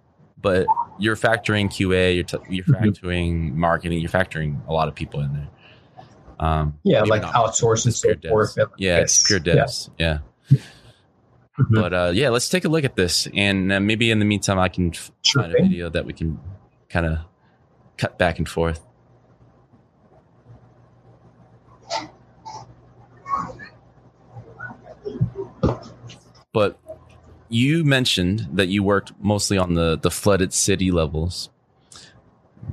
but you're factoring QA, you're, t- you're mm-hmm. factoring marketing, you're factoring a lot of people in there. Um, yeah, like outsource and so forth. Yeah, it's pure devs. Yeah. yeah. Mm-hmm. But uh, yeah, let's take a look at this, and uh, maybe in the meantime, I can sure find thing. a video that we can kind of cut back and forth. But you mentioned that you worked mostly on the the flooded city levels.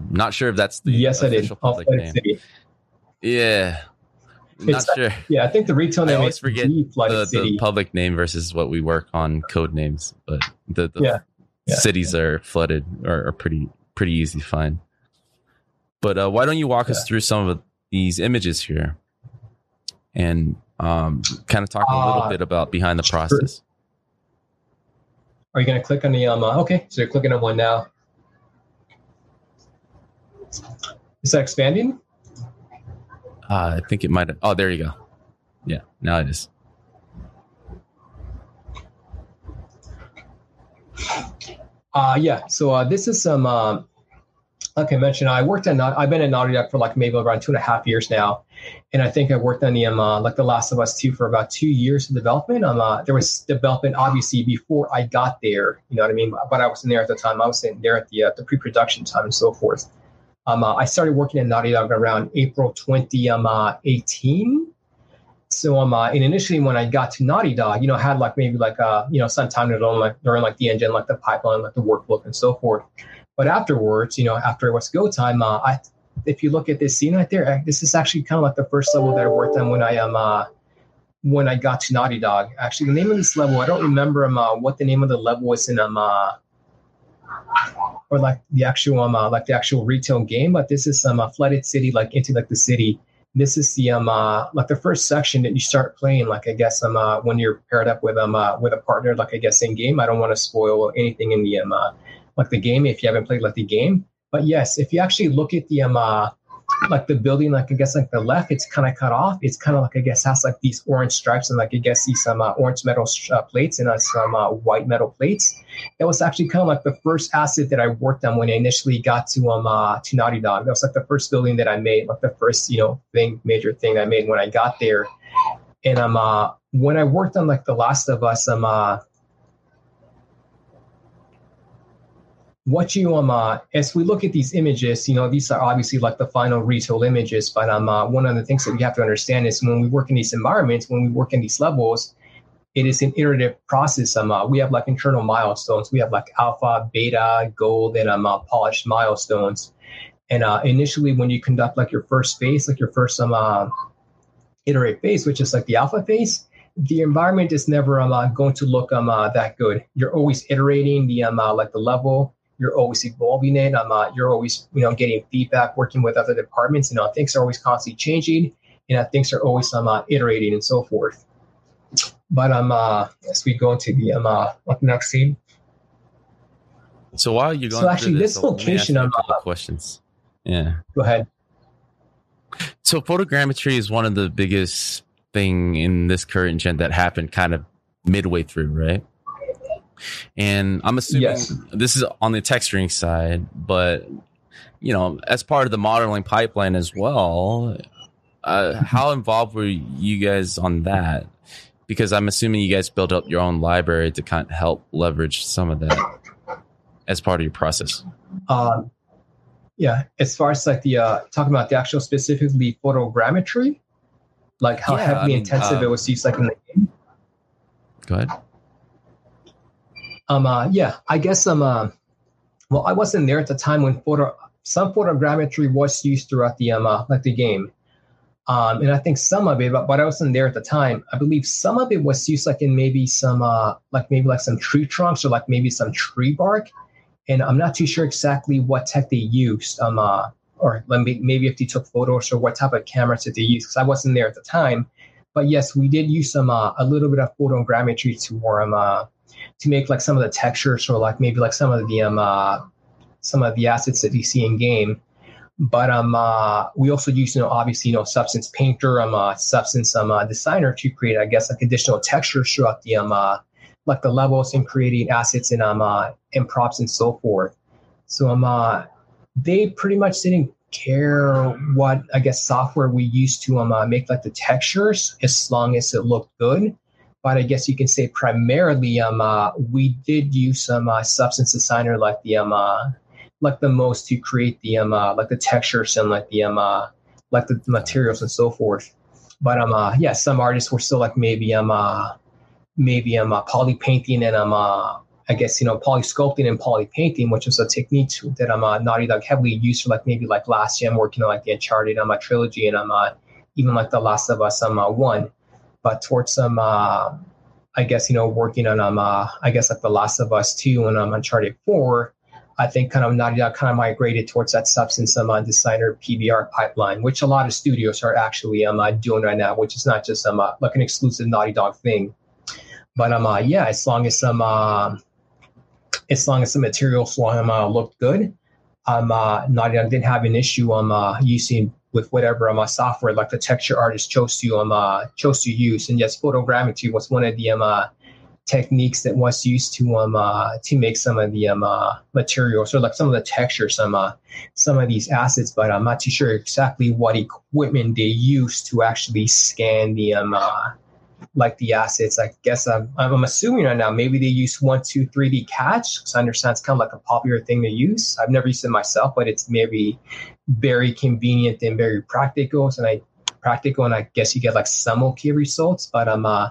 Not sure if that's the yes, I did. public name. City. Yeah, not it's, sure. Yeah, I think the retail name. I always forget the, the, public name versus what we work on code names, but the, the yeah. Yeah. cities yeah. are flooded are, are, pretty pretty easy to find. But uh, why don't you walk us through some of these images here, and um, kind of talk a little uh, bit about behind the process? Are you going to click on the, um, uh, okay, so you're clicking on one now. Is that expanding? Uh, I think it might have. Oh, there you go. Yeah, now it is. Uh, yeah, so uh, this is some, uh, like I mentioned, I worked at, I've been at Naughty Dog for like maybe around two and a half years now and I think I worked on the um, uh, like The Last of Us 2 for about two years of development. Um, uh, there was development obviously before I got there, you know what I mean? But I wasn't there at the time. I was in there at the uh, the pre-production time and so forth. Um, uh, I started working at Naughty Dog around April 2018. Um, uh, so um, uh, and initially when I got to Naughty Dog, you know, I had like maybe like uh, you know, some time to learn like learn like the engine, like the pipeline, like the workbook and so forth. But afterwards, you know, after it was go time, uh, I if you look at this scene right there, this is actually kind of like the first level that I worked on when I am um, uh, when I got to Naughty Dog. Actually, the name of this level, I don't remember um, uh, what the name of the level was in um uh, or like the actual um uh, like the actual retail game, but this is some um, uh, flooded city, like into like the city. This is the um uh, like the first section that you start playing. Like I guess um uh, when you're paired up with um uh, with a partner, like I guess in game. I don't want to spoil anything in the um uh, like the game if you haven't played like the game. But yes, if you actually look at the um uh, like the building, like I guess like the left, it's kind of cut off. It's kind of like I guess has like these orange stripes and like I guess see some uh, orange metal uh, plates and uh, some uh, white metal plates. That was actually kind of like the first asset that I worked on when I initially got to um uh, to Naughty Dog. That was like the first building that I made, like the first you know thing major thing I made when I got there. And um uh, when I worked on like The Last of Us, um uh, what you um uh, as we look at these images, you know, these are obviously like the final retail images, but um uh, one of the things that we have to understand is when we work in these environments, when we work in these levels, it is an iterative process. Um, uh, we have like internal milestones. We have like alpha, beta, gold, and um, uh, polished milestones. And uh, initially, when you conduct like your first phase, like your first um, uh, iterate phase, which is like the alpha phase, the environment is never um, uh, going to look um, uh, that good. You're always iterating the um, uh, like the level you're always evolving it. Um, uh, you're always, you know, getting feedback, working with other departments. You know, things are always constantly changing, and uh, things are always um, uh, iterating and so forth. But um, uh, as we go into the um, uh, next scene. So while you're going, so actually, this, this location, um, uh, questions. Yeah. Go ahead. So photogrammetry is one of the biggest thing in this current gen that happened kind of midway through, right? And I'm assuming yes. this is on the texturing side, but you know, as part of the modeling pipeline as well, uh, how involved were you guys on that? Because I'm assuming you guys built up your own library to kind of help leverage some of that as part of your process. Um, yeah, as far as like the uh, talking about the actual specifically photogrammetry, like how yeah, heavily I mean, intensive it was used like in the game. Go ahead. Um, uh, yeah, I guess um, uh, well, I wasn't there at the time when photo some photogrammetry was used throughout the um, uh, like the game. Um, and I think some of it, but, but I wasn't there at the time. I believe some of it was used like in maybe some uh, like maybe like some tree trunks or like maybe some tree bark. And I'm not too sure exactly what tech they used. Um, uh, or maybe if they took photos or what type of cameras that they used because I wasn't there at the time. But yes, we did use some uh, a little bit of photogrammetry to um, uh, to make like some of the textures or like maybe like some of the um uh, some of the assets that you see in game. But um, uh, we also use, you know, obviously, you know, Substance Painter, um, uh, Substance um, uh, Designer to create, I guess, like additional textures throughout the um, uh, like the levels and creating assets and um, uh, and props and so forth. So um, uh, they pretty much didn't care what I guess software we used to um uh, make like the textures as long as it looked good but I guess you can say primarily um uh, we did use some uh, substance designer like the um uh, like the most to create the um uh, like the textures and like the um uh, like the materials and so forth. But um uh, yeah, some artists were still like maybe um uh, maybe um uh, poly painting and um uh, I guess you know poly sculpting and poly painting, which is a technique that I'm um, uh, Naughty Dog heavily used for like maybe like last year I'm working on like the Uncharted um, uh, trilogy and I'm um, uh, even like the Last of Us um uh, one but towards some, uh, I guess, you know, working on, um, uh, I guess, like The Last of Us 2 and um, Uncharted 4, I think kind of Naughty Dog kind of migrated towards that substance um, uh, designer PBR pipeline, which a lot of studios are actually um, uh, doing right now, which is not just um, uh, like an exclusive Naughty Dog thing. But um, uh, yeah, as long as some, uh, as long as the materials for him uh, looked good, um, uh, Naughty Dog didn't have an issue um, uh, using with whatever um, uh, software like the texture artist chose to um uh, chose to use. And yes, photogrammetry was one of the um, uh, techniques that was used to um uh, to make some of the um uh, materials or like some of the textures, some uh, some of these assets. But I'm not too sure exactly what equipment they used to actually scan the um uh, like the assets. I guess I'm, I'm assuming right now maybe they use one, two, 3D Catch because I understand it's kind of like a popular thing to use. I've never used it myself, but it's maybe very convenient and very practical. And I practical, and I guess you get like some okay results. But um, uh,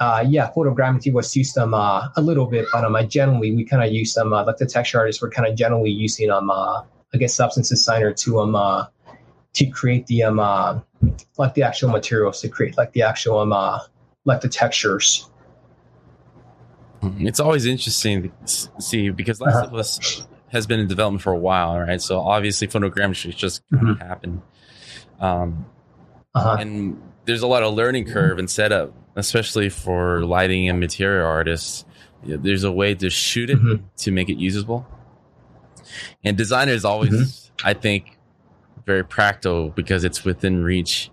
uh, yeah, photogrammetry was used um uh, a little bit, but um, I generally we kind of use them uh, like the texture artists were kind of generally using um uh, I guess Substance Designer to um uh, to create the um uh, like the actual materials to create like the actual um uh, like the textures. Mm-hmm. It's always interesting to see because Last uh-huh. of Us has been in development for a while, right? So obviously photogrammetry just mm-hmm. happened. Um, uh-huh. and there's a lot of learning curve and setup, especially for lighting and material artists. There's a way to shoot it mm-hmm. to make it usable. And designers always, mm-hmm. I think, very practical because it's within reach.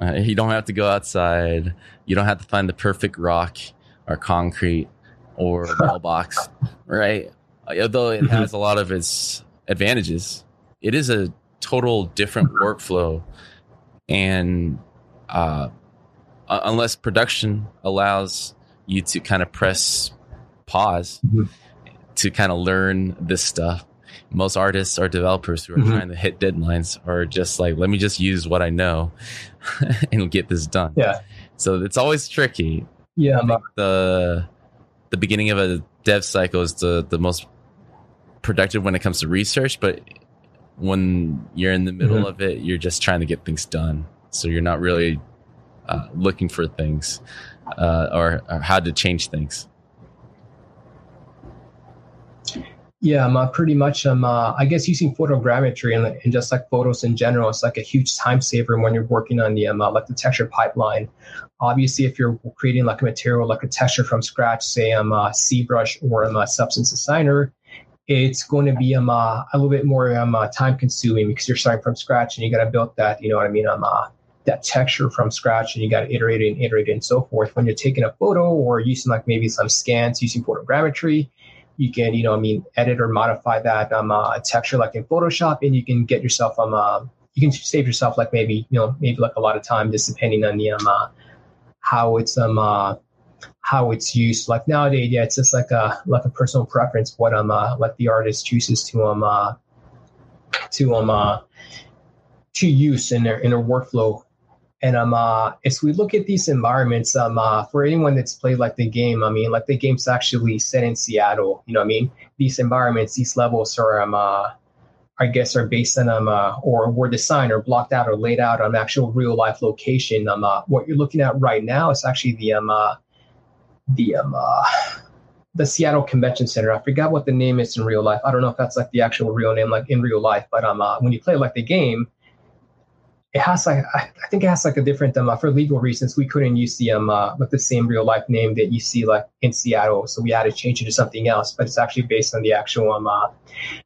Uh, you don't have to go outside. You don't have to find the perfect rock or concrete or mailbox, right? Although it mm-hmm. has a lot of its advantages, it is a total different workflow. And uh, unless production allows you to kind of press pause mm-hmm. to kind of learn this stuff, most artists or developers who are mm-hmm. trying to hit deadlines are just like, let me just use what I know and get this done. Yeah. So it's always tricky. Yeah. the the beginning of a dev cycle is the the most productive when it comes to research, but when you're in the middle mm-hmm. of it, you're just trying to get things done. So you're not really uh, looking for things uh, or, or how to change things. Yeah, I'm uh, pretty much. Um, uh, I guess using photogrammetry and, and, just like photos in general, it's like a huge time saver when you're working on the um, uh, like the texture pipeline. Obviously, if you're creating like a material like a texture from scratch, say I'm um, a ZBrush or I'm um, a Substance Designer, it's going to be um, uh, a little bit more um, uh, time consuming because you're starting from scratch and you got to build that. You know what I mean? Um, uh, that texture from scratch and you got to iterate and iterate and so forth. When you're taking a photo or using like maybe some scans using photogrammetry you can, you know, I mean, edit or modify that um, uh, texture like in Photoshop, and you can get yourself um, uh, you can save yourself like maybe you know maybe like a lot of time just depending on the um, uh, how it's um uh, how it's used. Like nowadays, yeah, it's just like a like a personal preference what um uh, like the artist chooses to um uh, to um uh, to use in their in their workflow and um, uh, as we look at these environments, um, uh, for anyone that's played like the game, I mean, like the game's actually set in Seattle. You know, I mean, these environments, these levels are, um, uh, I guess, are based on um, uh, or were designed or blocked out or laid out on actual real life location. Um, uh, what you're looking at right now is actually the um, uh, the um, uh, the Seattle Convention Center. I forgot what the name is in real life. I don't know if that's like the actual real name, like in real life. But um, uh, when you play like the game it has like I, I think it has like a different um uh, for legal reasons we couldn't use the um uh, like the same real life name that you see like in Seattle so we had to change it to something else but it's actually based on the actual um uh,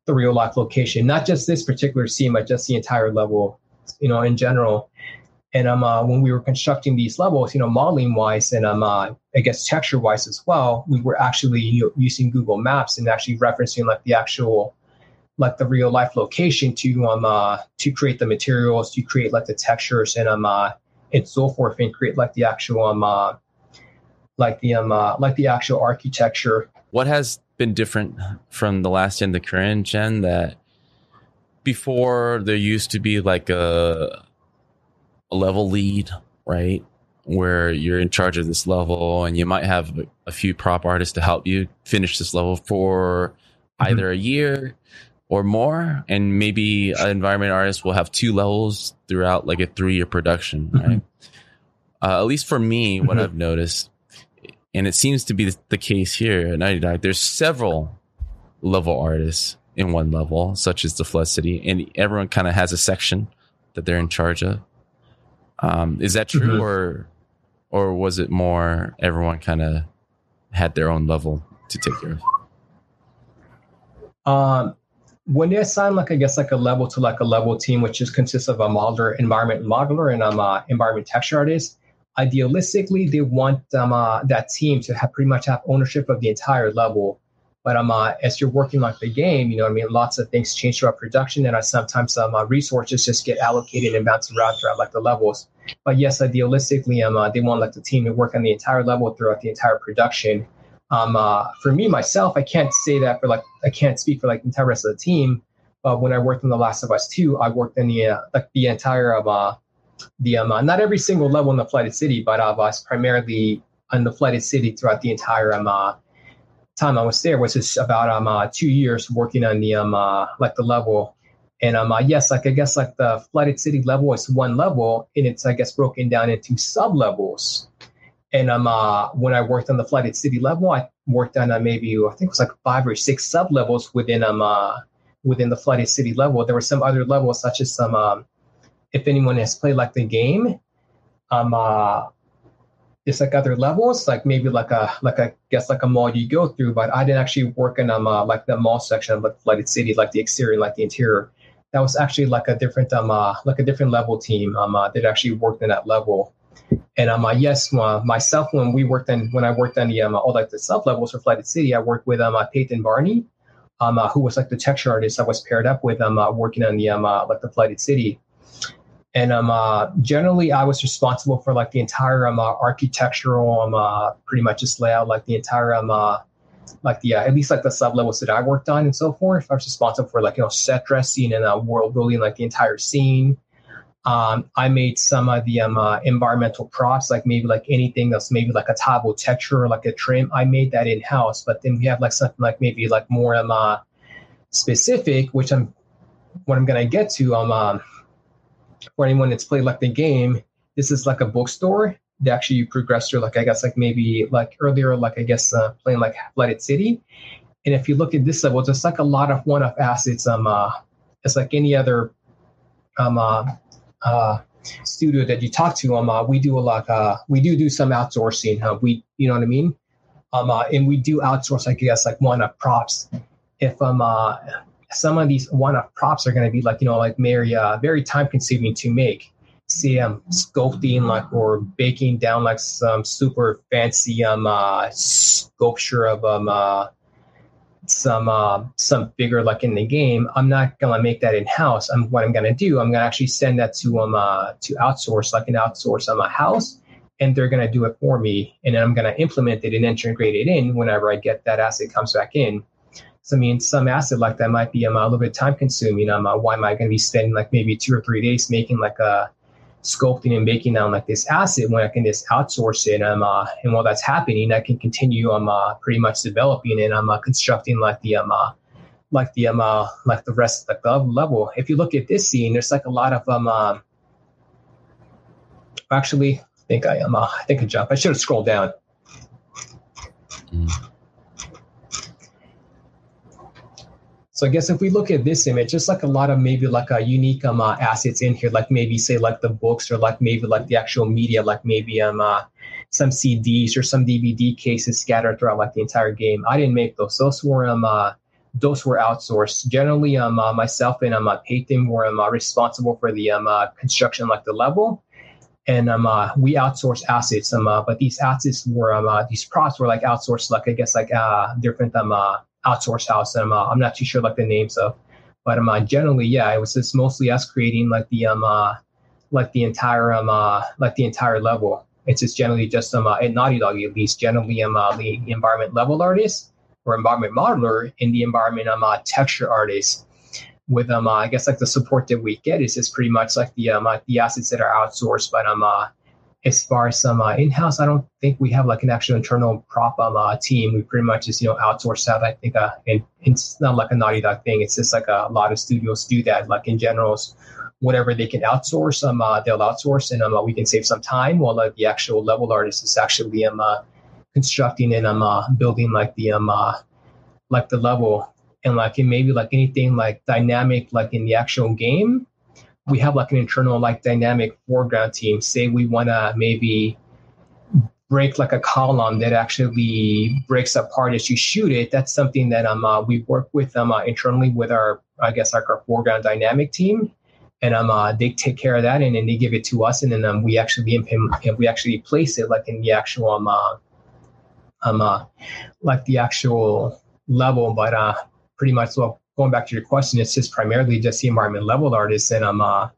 the real life location not just this particular scene but just the entire level you know in general and um uh, when we were constructing these levels you know modeling wise and um uh, I guess texture wise as well we were actually you know, using Google Maps and actually referencing like the actual like the real life location to um uh, to create the materials, to create like the textures and um uh, and so forth, and create like the actual um uh, like the um uh, like the actual architecture. What has been different from the last gen, the current gen? That before there used to be like a a level lead, right? Where you're in charge of this level, and you might have a few prop artists to help you finish this level for mm-hmm. either a year or more, and maybe an environment artist will have two levels throughout like a three year production, mm-hmm. right? Uh, at least for me, what mm-hmm. I've noticed, and it seems to be the case here at 99, there's several level artists in one level, such as the Flood City, and everyone kind of has a section that they're in charge of. Um, is that true, mm-hmm. or or was it more everyone kind of had their own level to take care of? Um, when they assign like I guess like a level to like a level team, which is consists of a modeler, environment modeler, and um uh, environment texture artist. Idealistically, they want um uh, that team to have pretty much have ownership of the entire level. But um, uh, as you're working like the game, you know, I mean, lots of things change throughout production, and uh, sometimes some uh, resources just get allocated and bounce around throughout like the levels. But yes, idealistically, um, uh, they want like the team to work on the entire level throughout the entire production. Um, uh, for me myself, I can't say that for like I can't speak for like the entire rest of the team. But when I worked on The Last of Us 2, I worked in the uh, like the entire of uh, the um, not every single level in the flooded city, but I was primarily in the flooded city throughout the entire um, time I was there, is about um uh, two years working on the um uh, like the level. And um uh, yes, like I guess like the flooded city level is one level, and it's I guess broken down into sub levels. And um uh, when I worked on the flooded city level, I worked on uh, maybe I think it was like five or six sub levels within um uh, within the flooded city level. There were some other levels such as some um, if anyone has played like the game, um uh it's like other levels, like maybe like a like I guess like a mall you go through, but I didn't actually work in um uh, like the mall section of the flooded city, like the exterior, like the interior. That was actually like a different um uh, like a different level team um uh, that actually worked in that level. And um uh, yes, uh, myself when we worked in when I worked on the um all like the sub levels for flooded city, I worked with um uh, Peyton Barney, um uh, who was like the texture artist I was paired up with um uh, working on the um uh, like the flooded city and um, uh, generally I was responsible for like the entire um, uh, architectural um, uh, pretty much just layout, like the entire um, uh, like the uh, at least like the sub levels that I worked on and so forth. I was responsible for like you know set dressing and uh, world building, like the entire scene. Um, I made some of the um, uh, environmental props, like maybe like anything that's maybe like a table texture or like a trim. I made that in house, but then we have like something like maybe like more um, uh, specific, which I'm what I'm gonna get to. Um, um for anyone that's played like the game, this is like a bookstore that actually you progress through. Like I guess like maybe like earlier, like I guess uh, playing like Flooded City. And if you look at this level, there's like a lot of one-off assets. Um, uh, it's like any other um uh, uh studio that you talk to. Um, uh, we do a lot. Uh, we do do some outsourcing. Huh? We, you know what I mean. Um, uh, and we do outsource, I guess, like one-off props. If um, uh, some of these one-off props are going to be like you know like very uh, very time consuming to make. See um sculpting like or baking down like some super fancy um uh, sculpture of um uh, some uh, some figure like in the game. I'm not gonna make that in house i'm what i'm gonna do i'm gonna actually send that to um uh, to outsource like an outsource on my house and they're gonna do it for me. And then i'm gonna implement it and integrate it in whenever i get that asset comes back in so I mean, some asset like that might be um, a little bit time consuming. Um, uh, why am I going to be spending like maybe two or three days making like a sculpting and making down like this asset when I can just outsource it? Um, uh, and while that's happening, I can continue um, uh, pretty much developing and I'm uh, constructing like the um, uh, like the um, uh, like the rest of the level. If you look at this scene, there's like a lot of um, uh, actually, I think I am. Uh, I think I jump. I should have scrolled down. Mm. So I guess if we look at this image, just like a lot of maybe like a unique um, uh, assets in here, like maybe say like the books or like maybe like the actual media, like maybe um uh, some CDs or some DVD cases scattered throughout like the entire game. I didn't make those. Those were um uh, those were outsourced. Generally, um uh, myself and um uh, Peyton were um, uh, responsible for the um uh, construction like the level. And um, uh, we outsource assets, um, uh, but these assets were um, uh, these props were like outsourced, like I guess like uh, different um, outsourced house. And uh, I'm not too sure like the names of, but um, uh, generally, yeah, it was just mostly us creating like the um uh, like the entire um like the entire level. It's just generally just uh, at Naughty Dog at least generally um the environment level artist or environment modeler in the environment um texture artist. With um, uh, I guess like the support that we get is just pretty much like the um, uh, the assets that are outsourced, but um, uh, as far as some uh, in-house, I don't think we have like an actual internal prop um, uh, team. We pretty much just you know outsource that. I think uh, and, it's not like a Naughty Dog thing. It's just like a, a lot of studios do that. Like in general, whatever they can outsource, um, uh, they'll outsource, and um, uh, we can save some time. While uh, the actual level artist is actually um uh, constructing and um building like the um like the level and like it maybe like anything like dynamic like in the actual game we have like an internal like dynamic foreground team. Say we want to maybe break like a column that actually breaks apart as you shoot it. That's something that um uh, we work with um uh, internally with our I guess like our foreground dynamic team, and um uh, they take care of that and then they give it to us and then um we actually implement we actually place it like in the actual um uh, um uh, like the actual level, but uh, pretty much well, going back to your question, it's just primarily just the environment level artists and um uh,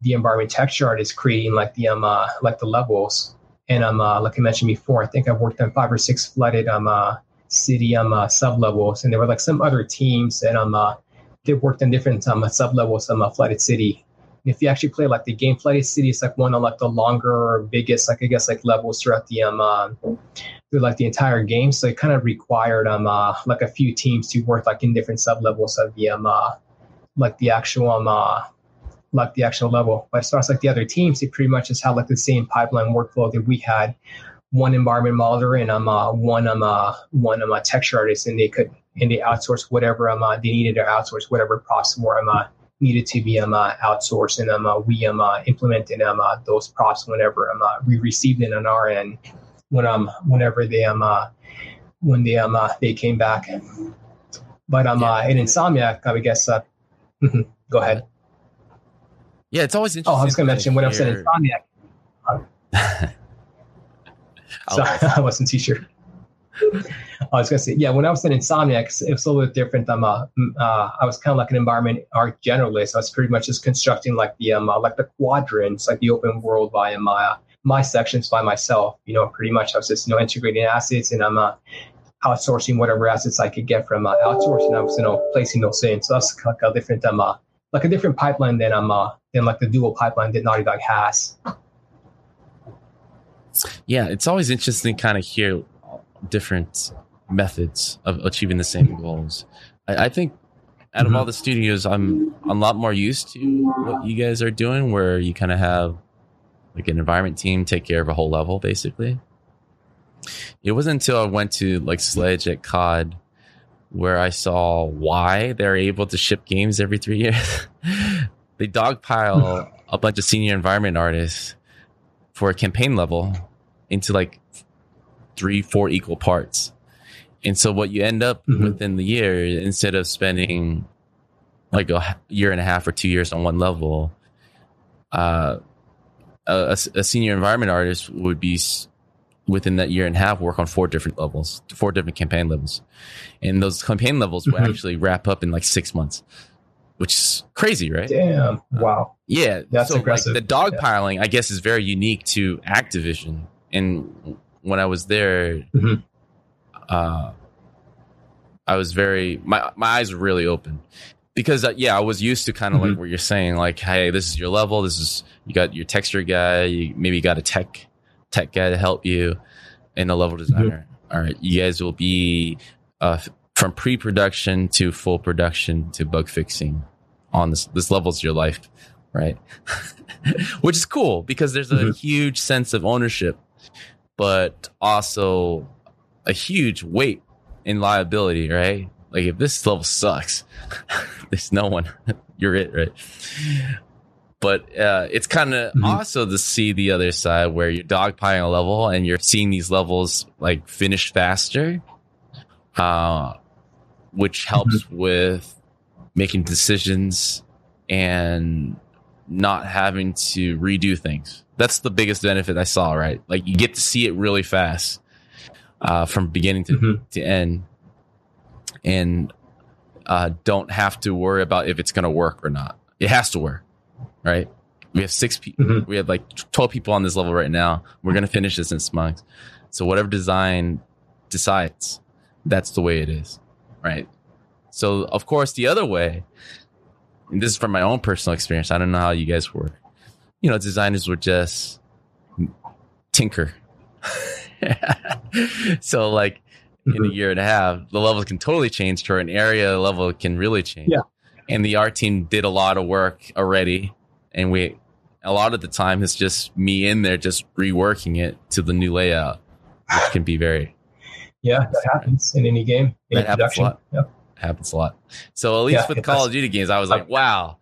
the environment texture artists creating like the um uh, like the levels. And um uh, like I mentioned before, I think I've worked on five or six flooded um uh, city um uh, sub levels, and there were like some other teams that um uh, they worked on different um sub levels um uh, flooded city. And if you actually play like the game flooded city, it's like one of like the longer, or biggest like I guess like levels throughout the um uh, through like the entire game. So it kind of required um uh, like a few teams to work like in different sub levels of the um uh, like the actual um uh, like the actual level. But as far as like the other teams, they pretty much just had like the same pipeline workflow that we had. One environment modeler and um uh, one um uh, one um uh, texture artist, and they could and they outsource whatever um uh, they needed to outsource whatever props were um uh, needed to be um uh, outsourced, and um uh, we um uh, implemented um uh, those props whenever um uh, we received it on our end when um whenever they um uh, when they um uh, they came back. But um uh, in Insomniac, I guess uh, go ahead. Yeah, it's always interesting. Oh, I was going to mention when I was in Insomniac. Sorry, I wasn't too sure. I was going to say, yeah, when I was in Insomniac, it was a little bit different. Um, uh, uh, I was kind of like an environment art generalist. I was pretty much just constructing like the um, uh, like the quadrants, like the open world via my uh, my sections by myself. You know, pretty much I was just you know integrating assets and I'm uh, outsourcing whatever assets I could get from uh, outsourcing. I was you know placing those in. So that's like a different um, uh, like a different pipeline than um uh, than like the dual pipeline that Naughty Dog has. Yeah, it's always interesting to kind of hear different methods of achieving the same goals. I, I think out of Mhm. all the studios, I'm a lot more used to what you guys are doing, where you kind of have like an environment team take care of a whole level, basically. It wasn't until I went to like Sledge at COD where I saw why they're able to ship games every three years. they dogpile a bunch of senior environment artists for a campaign level into like three, four equal parts. And so what you end up Mhm. within the year, instead of spending like a year and a half or two years on one level, uh, a, a- senior environment artist would be within that year and a half work on four different levels, four different campaign levels, and those campaign levels will Mhm. actually wrap up in like six months, which is crazy, right? Damn! Wow. Yeah, That's so aggressive. like the dogpiling, I guess, is very unique to Activision. And when I was there, Mhm. uh, I was very my my eyes were really open because uh, yeah, I was used to kind of like Mhm. what you're saying, like, hey, this is your level. This is you got your texture guy. You maybe got a tech tech guy to help you, and a level designer. All right, you guys will be uh, from pre-production to full production to bug fixing on this. This level's your life, right? Which is cool because there's a Mhm. huge sense of ownership, but also a huge weight in liability, right? Like if this level sucks, there's no one. You're it, right? But uh, it's kind of Mhm. also to see the other side where you're dogpiling a level and you're seeing these levels like finish faster, uh, which helps with making decisions and not having to redo things. That's the biggest benefit I saw, right? Like you get to see it really fast uh, from beginning to, Mhm. to end and uh, don't have to worry about if it's going to work or not. It has to work, right? We have six people. Mhm. We have like 12 people on this level right now. We're going to finish this in months. So whatever design decides, that's the way it is, right? So of course, the other way, and this is from my own personal experience. I don't know how you guys work. You know, designers would just tinker. so like in a Mhm. year and a half, the level can totally change to an area level can really change. Yeah. And the art team did a lot of work already. And we, a lot of the time, it's just me in there just reworking it to the new layout, which can be very, Yeah, that happens in any game. In That happens a lot. Yep. happens a lot. So at least Yeah, with it Call does. of Duty games, I was like, wow,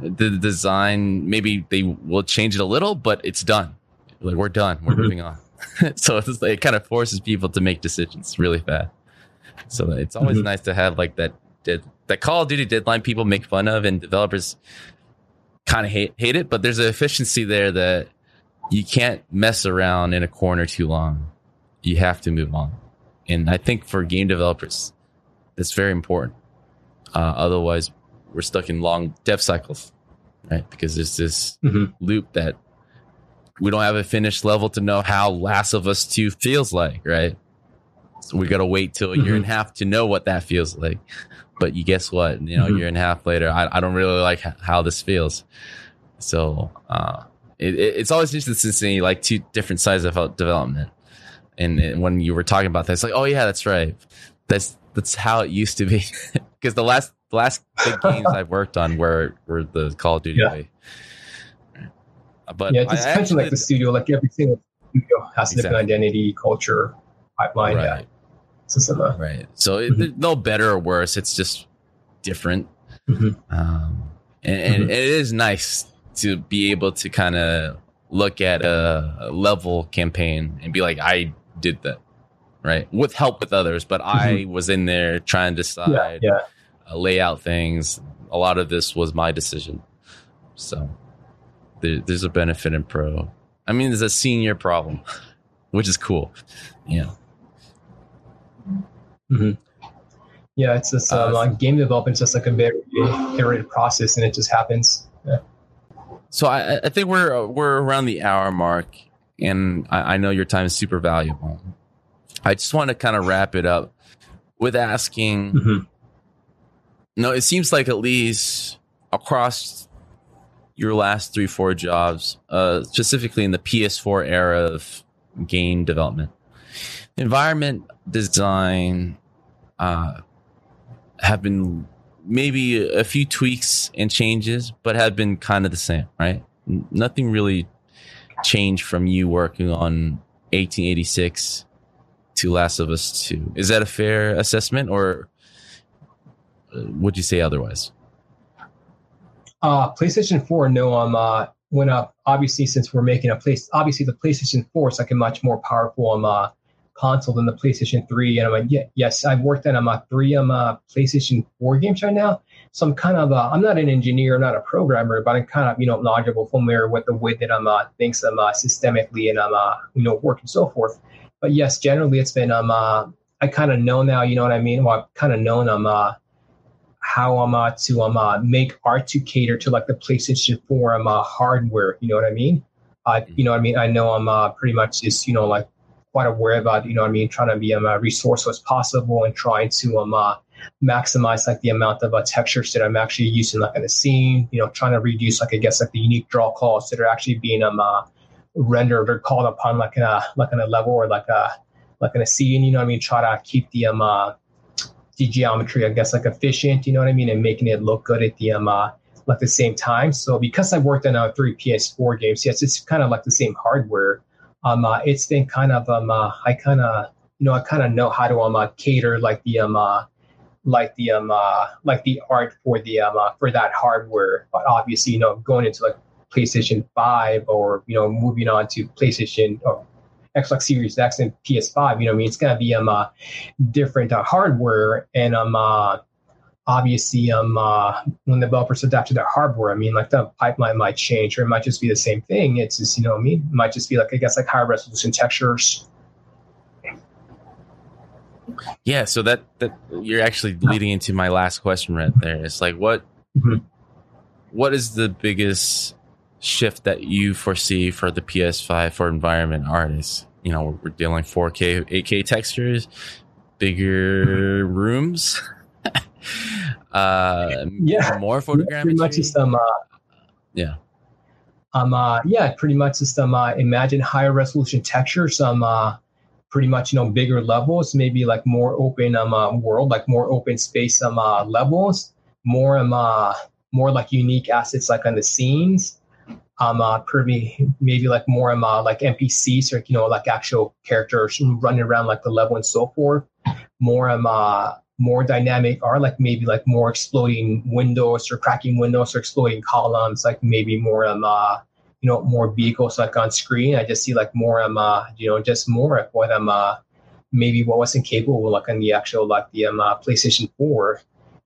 the design, maybe they will change it a little, but it's done. Like we're done. We're Mhm. moving on. so it's like, it kind of forces people to make decisions really fast. So it's always Mhm. nice to have like that, that, that Call of Duty deadline people make fun of and developers kind of hate, hate it, but there's an efficiency there that you can't mess around in a corner too long. You have to move on. And I think for game developers, That's very important. Uh, otherwise, we're stuck in long dev cycles, right? Because there's this mm-hmm. loop that we don't have a finished level to know how Last of Us 2 feels like, right? So we got to wait till a year mm-hmm. and a half to know what that feels like. But you guess what? You know, mm-hmm. a year and a half later, I, I don't really like how this feels. So uh, it, it's always interesting to see like two different sides of development. And, and when you were talking about that, it's like, oh yeah, that's right. That's that's how it used to be. Because the last the last big games I've worked on were were the Call of Duty yeah. But yeah, it's kind of like the studio. Like every single studio has exactly. different identity, culture, pipeline. Right. Yeah. System. Right. So mm-hmm. no better or worse. It's just different. Mm-hmm. Um, and, and mm-hmm. it is nice to be able to kind of look at a, a, level campaign and be like, I did that, right? With help with others, but I mm-hmm. was in there trying to decide, yeah, yeah. Uh, lay out things. A lot of this was my decision. So there, there's a benefit in pro. I mean, there's a senior problem, which is cool. Yeah. Mm-hmm. Yeah, it's just um, uh, game development is just like a very iterative process, and it just happens. Yeah. So I, I, think we're we're around the hour mark, and I, I know your time is super valuable. I just want to kind of wrap it up with asking. Mm-hmm. No, it seems like at least across your last three, four jobs, uh, specifically in the PS4 era of game development, environment design uh, have been maybe a few tweaks and changes, but have been kind of the same, right? Nothing really changed from you working on 1886 to Last of Us 2. Is that a fair assessment, or uh, would you say otherwise? Uh, PlayStation 4, no, um, uh, went up. Obviously, since we're making a place, obviously the PlayStation 4 is like a much more powerful um, uh, console than the PlayStation 3. And I'm like, yeah, yes, I've worked on um, uh, three um, uh, PlayStation 4 games right now. So I'm kind of, uh, I'm not an engineer, not a programmer, but I'm kind of, you know, knowledgeable, familiar with the way that I'm uh, things I'm uh, systemically and I'm, uh, you know, work and so forth. But yes, generally it's been, um, uh, I kind of know now, you know what I mean? Well, I've kind of known um, uh, how I'm uh, to um, uh, make art to cater to like the PlayStation 4 um, uh, hardware. You know what I mean? Uh, you know what I mean? I know I'm uh, pretty much just, you know, like quite aware about, you know what I mean, trying to be um, uh, resourceful as possible and trying to um, uh, maximize like the amount of uh, textures that I'm actually using like in the scene, you know, trying to reduce like I guess like the unique draw calls that are actually being um, uh, rendered or called upon like in a like in a level or like a like in a scene, you know what I mean? Try to keep the um uh, the geometry, I guess, like efficient, you know what I mean, and making it look good at the um, uh, like the same time. So because I worked on uh, three PS4 games, yes, it's kind of like the same hardware. Um, uh, it's been kind of um, uh, I kind of you know I kind of know how to um uh, cater like the um uh, like the um uh, like the art for the um uh, for that hardware. But obviously, you know, going into like PlayStation Five or you know moving on to PlayStation or Xbox Series X and PS5. You know, I mean, it's gonna be um uh, different uh, hardware, and um uh, obviously um uh, when the developers adapt to their hardware, I mean, like the pipeline might change, or it might just be the same thing. It's just you know, I mean, it might just be like I guess like higher resolution textures. Yeah, so that that you're actually leading into my last question right there. It's like what mm-hmm. what is the biggest shift that you foresee for the PS5 for environment artists? You know, we're dealing 4K, 8K textures, bigger rooms. uh, yeah, more photogrammetry. Pretty much just um, uh, yeah. Um, uh, yeah, pretty much just um, uh, imagine higher resolution texture, some uh, pretty much you know bigger levels, maybe like more open um uh, world, like more open space um uh, levels, more um uh, more like unique assets like on the scenes um, uh, pretty maybe like more um, uh, like NPCs or you know like actual characters running around like the level and so forth. More um, uh, more dynamic are like maybe like more exploding windows or cracking windows or exploding columns. Like maybe more um, uh, you know more vehicles like on screen. I just see like more um, uh, you know just more of what I'm uh, maybe what wasn't capable like on the actual like the um, uh, PlayStation Four.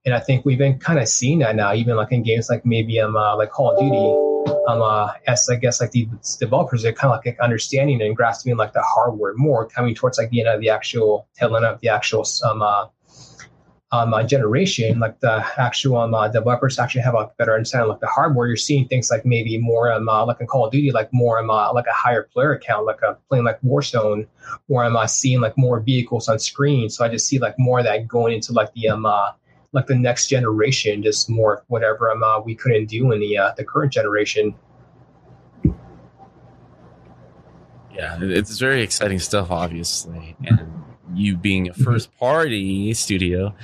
And I think we've been kind of seeing that now, even like in games like maybe um uh, like Call of Duty um, uh, as I guess like the developers are kind of like understanding and grasping like the hardware more, coming towards like the end of the actual tail end of the actual um, uh, um, uh, generation, like the actual um, uh, developers actually have a better understanding like the hardware. You're seeing things like maybe more um, uh, like in Call of Duty, like more um, uh, like a higher player account, like a playing like Warzone, or I'm uh, seeing like more vehicles on screen. So I just see like more of that going into like the um uh, like the next generation, just more whatever um uh, we couldn't do in the uh, the current generation. Yeah, it's very exciting stuff, obviously, and you being a mm-hmm. first party studio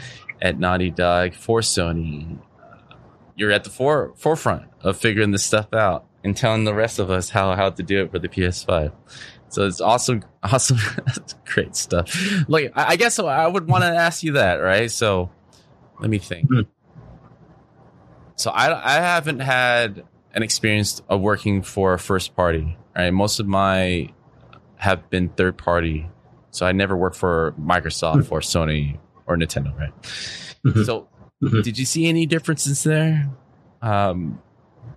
at Naughty Dog for Sony, uh, you're at the fore, forefront of figuring this stuff out and telling the rest of us how, how to do it for the PS5. So it's awesome, awesome, great stuff. Like, I guess I would want to ask you that, right? So let me think. Mm-hmm. So I, I haven't had an experience of working for a first party, right? Most of my have been third party so I never worked for Microsoft mm-hmm. or Sony or Nintendo, right? Mm-hmm. So mm-hmm. did you see any differences there? Um,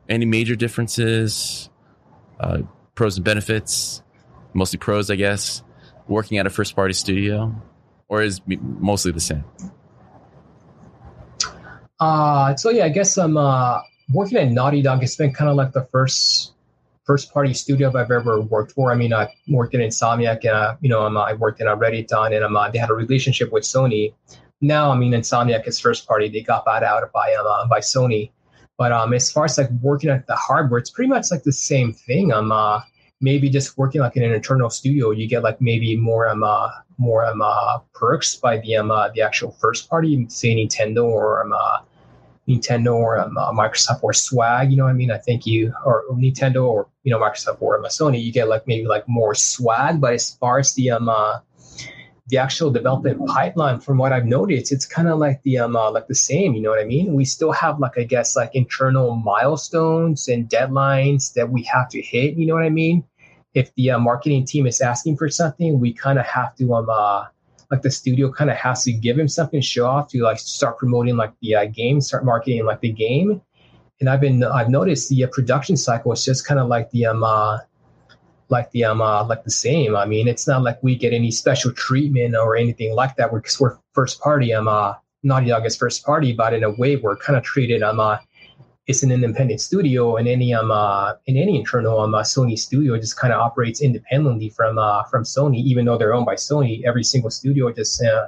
any major differences? Uh, pros and benefits? Mostly pros, I guess. Working at a first party studio, or is mostly the same? Uh, so yeah, I guess I'm uh, working at Naughty Dog. It's been kind of like the first first party studio I've ever worked for. I mean, I worked in Insomniac, uh, you know, um, I worked in a Ready at Dawn, and um, uh, they had a relationship with Sony. Now, I mean, Insomniac is first party. They got bought out by um, uh, by Sony. But um, as far as like working at the hardware, it's pretty much like the same thing. Um, uh, maybe just working like in an internal studio, you get like maybe more um, uh, more um, uh, perks by the um, uh, the actual first party, say Nintendo or um, uh, Nintendo or um, uh, Microsoft or Swag. You know what I mean? I think you or, or Nintendo or you know Microsoft or um, Sony, you get like maybe like more swag. But as far as the um uh, the actual development pipeline, from what I've noticed, it's kind of like the um uh, like the same. You know what I mean? We still have like I guess like internal milestones and deadlines that we have to hit. You know what I mean? If the uh, marketing team is asking for something, we kind of have to um uh, like the studio kind of has to give him something to show off to like start promoting like the uh, game, start marketing like the game. And I've been I've noticed the uh, production cycle is just kind of like the um uh, like the um uh, like the same. I mean, it's not like we get any special treatment or anything like that. We're, we're first party. Um, uh, Naughty Dog is first party, but in a way, we're kind of treated um uh, it's an independent studio, and any um uh, in any internal um uh, Sony studio just kind of operates independently from uh, from Sony, even though they're owned by Sony. Every single studio just uh,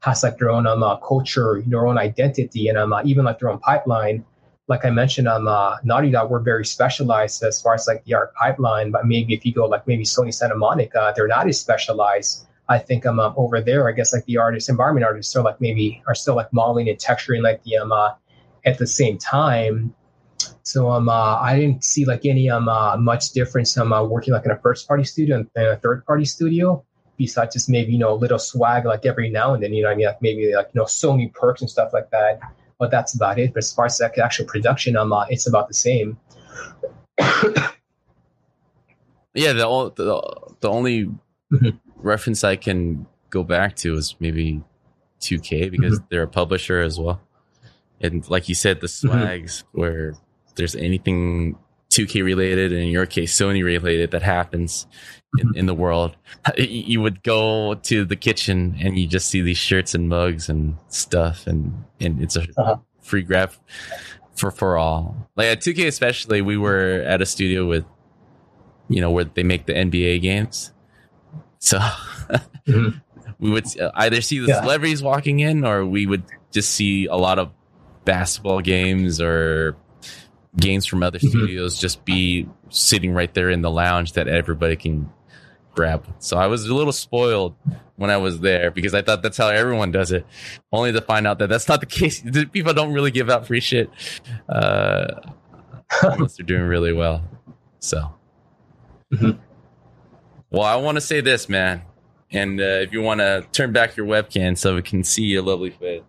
has like their own um uh, culture, their own identity, and um uh, even like their own pipeline. Like I mentioned, um uh, Naughty Dog, we're very specialized as far as like the art pipeline. But maybe if you go like maybe Sony Santa Monica, they're not as specialized. I think um, um over there, I guess like the artists, environment artists, are like maybe are still like modeling and texturing like the um uh, at the same time. So um, uh, I didn't see like any um uh, much difference. I'm um, uh, working like in a first party studio and a third party studio. Besides just maybe you know a little swag like every now and then, you know, I mean like maybe like you know Sony perks and stuff like that. But that's about it. But as far as like actual production, um, uh, it's about the same. yeah, the the, the only mm-hmm. reference I can go back to is maybe 2K because mm-hmm. they're a publisher as well and like you said, the mm-hmm. swags mm-hmm. where there's anything 2K related, and in your case, Sony related that happens in, mm-hmm. in the world, you would go to the kitchen and you just see these shirts and mugs and stuff, and and it's a uh-huh. free grab for for all. Like at 2K, especially, we were at a studio with, you know, where they make the NBA games, so. mm-hmm. We would either see the yeah. celebrities walking in, or we would just see a lot of basketball games or games from other mm-hmm. studios just be sitting right there in the lounge that everybody can grab. So I was a little spoiled when I was there because I thought that's how everyone does it, only to find out that that's not the case. People don't really give out free shit uh, unless they're doing really well. So, mm-hmm. well, I want to say this, man. And uh, if you want to turn back your webcam so we can see your lovely face.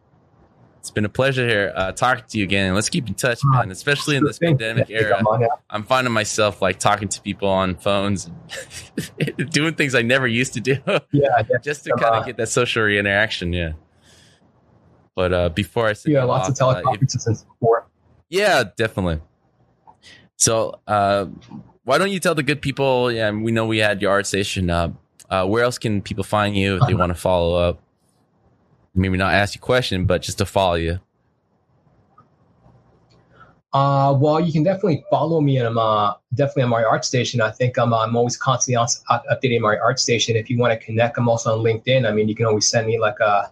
It's been a pleasure here uh, talking to you again. Let's keep in touch, man. Especially in this pandemic era, I'm finding myself like talking to people on phones, doing things I never used to do. Yeah, just to kind of get that social interaction. Yeah. But uh, before I say yeah, lots of teleconferences uh, before. Yeah, definitely. So uh, why don't you tell the good people? Yeah, we know we had your ArtStation. Uh, uh, where else can people find you if they uh-huh. want to follow up? Maybe not ask you a question, but just to follow you? Uh, well, you can definitely follow me. and I'm uh, definitely on my ArtStation. I think I'm, I'm always constantly on, updating my ArtStation. If you want to connect, I'm also on LinkedIn. I mean, you can always send me like a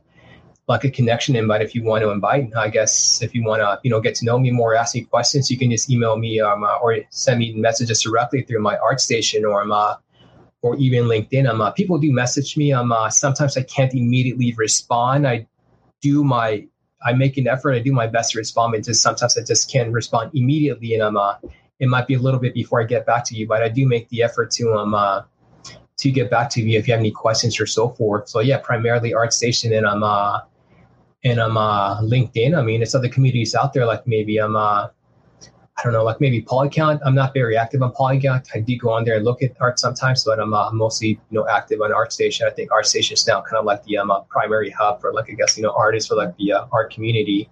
like a connection invite if you want to invite. I guess if you want to, you know, get to know me more, ask me questions, you can just email me um, uh, or send me messages directly through my ArtStation, or um, uh, or even LinkedIn. Um, uh, people do message me. Um, uh, sometimes I can't immediately respond. I do my I make an effort. I do my best to respond, but just sometimes I just can't respond immediately, and I'm uh, it might be a little bit before I get back to you, but I do make the effort to um uh, to get back to you if you have any questions or so forth. So yeah, primarily ArtStation, and I'm uh and I'm uh LinkedIn. I mean, it's other communities out there like maybe I'm uh I don't know, like maybe Polygon. I'm not very active on Polygon. I do go on there and look at art sometimes, but I'm uh, mostly you know active on ArtStation. I think ArtStation is now kind of like the um, uh, primary hub for like I guess you know artists for like the uh, art community.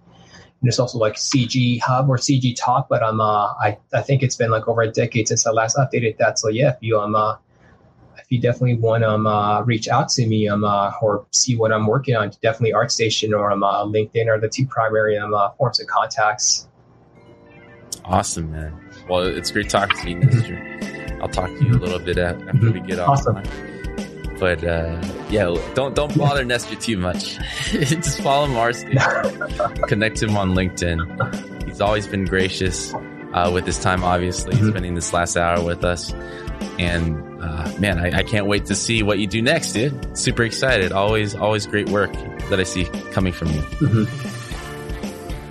And there's also like CG Hub or CG Talk, but I'm uh, I I think it's been like over a decade since I last updated that. So yeah, if you um uh, if you definitely want um, uh, reach out to me um, uh, or see what I'm working on, definitely ArtStation or um, uh, LinkedIn are the two primary um, uh, forms of contacts. Awesome, man. Well, it's great talking to you, Nestor. I'll talk to you a little bit after we get off. Awesome. But uh, yeah, don't don't bother Nestor too much. Just follow Mars. Connect him on LinkedIn. He's always been gracious uh, with his time. Obviously, mm-hmm. spending this last hour with us. And uh, man, I, I, can't wait to see what you do next, dude. Super excited. Always, always great work that I see coming from you. Mm-hmm.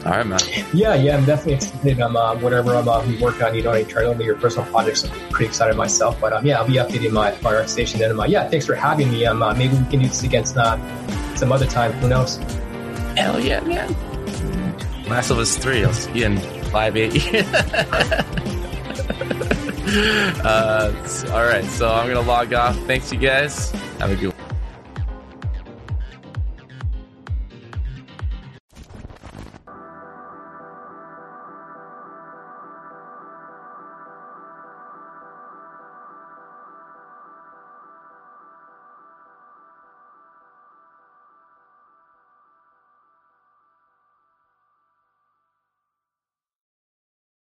All right, man. Yeah, yeah, I'm definitely excited. I'm uh, whatever I'm uh, working on. You know, internally your personal projects. I'm pretty excited myself. But um, yeah, I'll be updating my my ArtStation and my yeah. Thanks for having me. Um, uh, maybe we can do this against uh, some other time. Who knows? Hell yeah, man. Last of Us Three. I'll see you in five eight. uh, all right, so I'm gonna log off. Thanks, you guys. Have a good. one.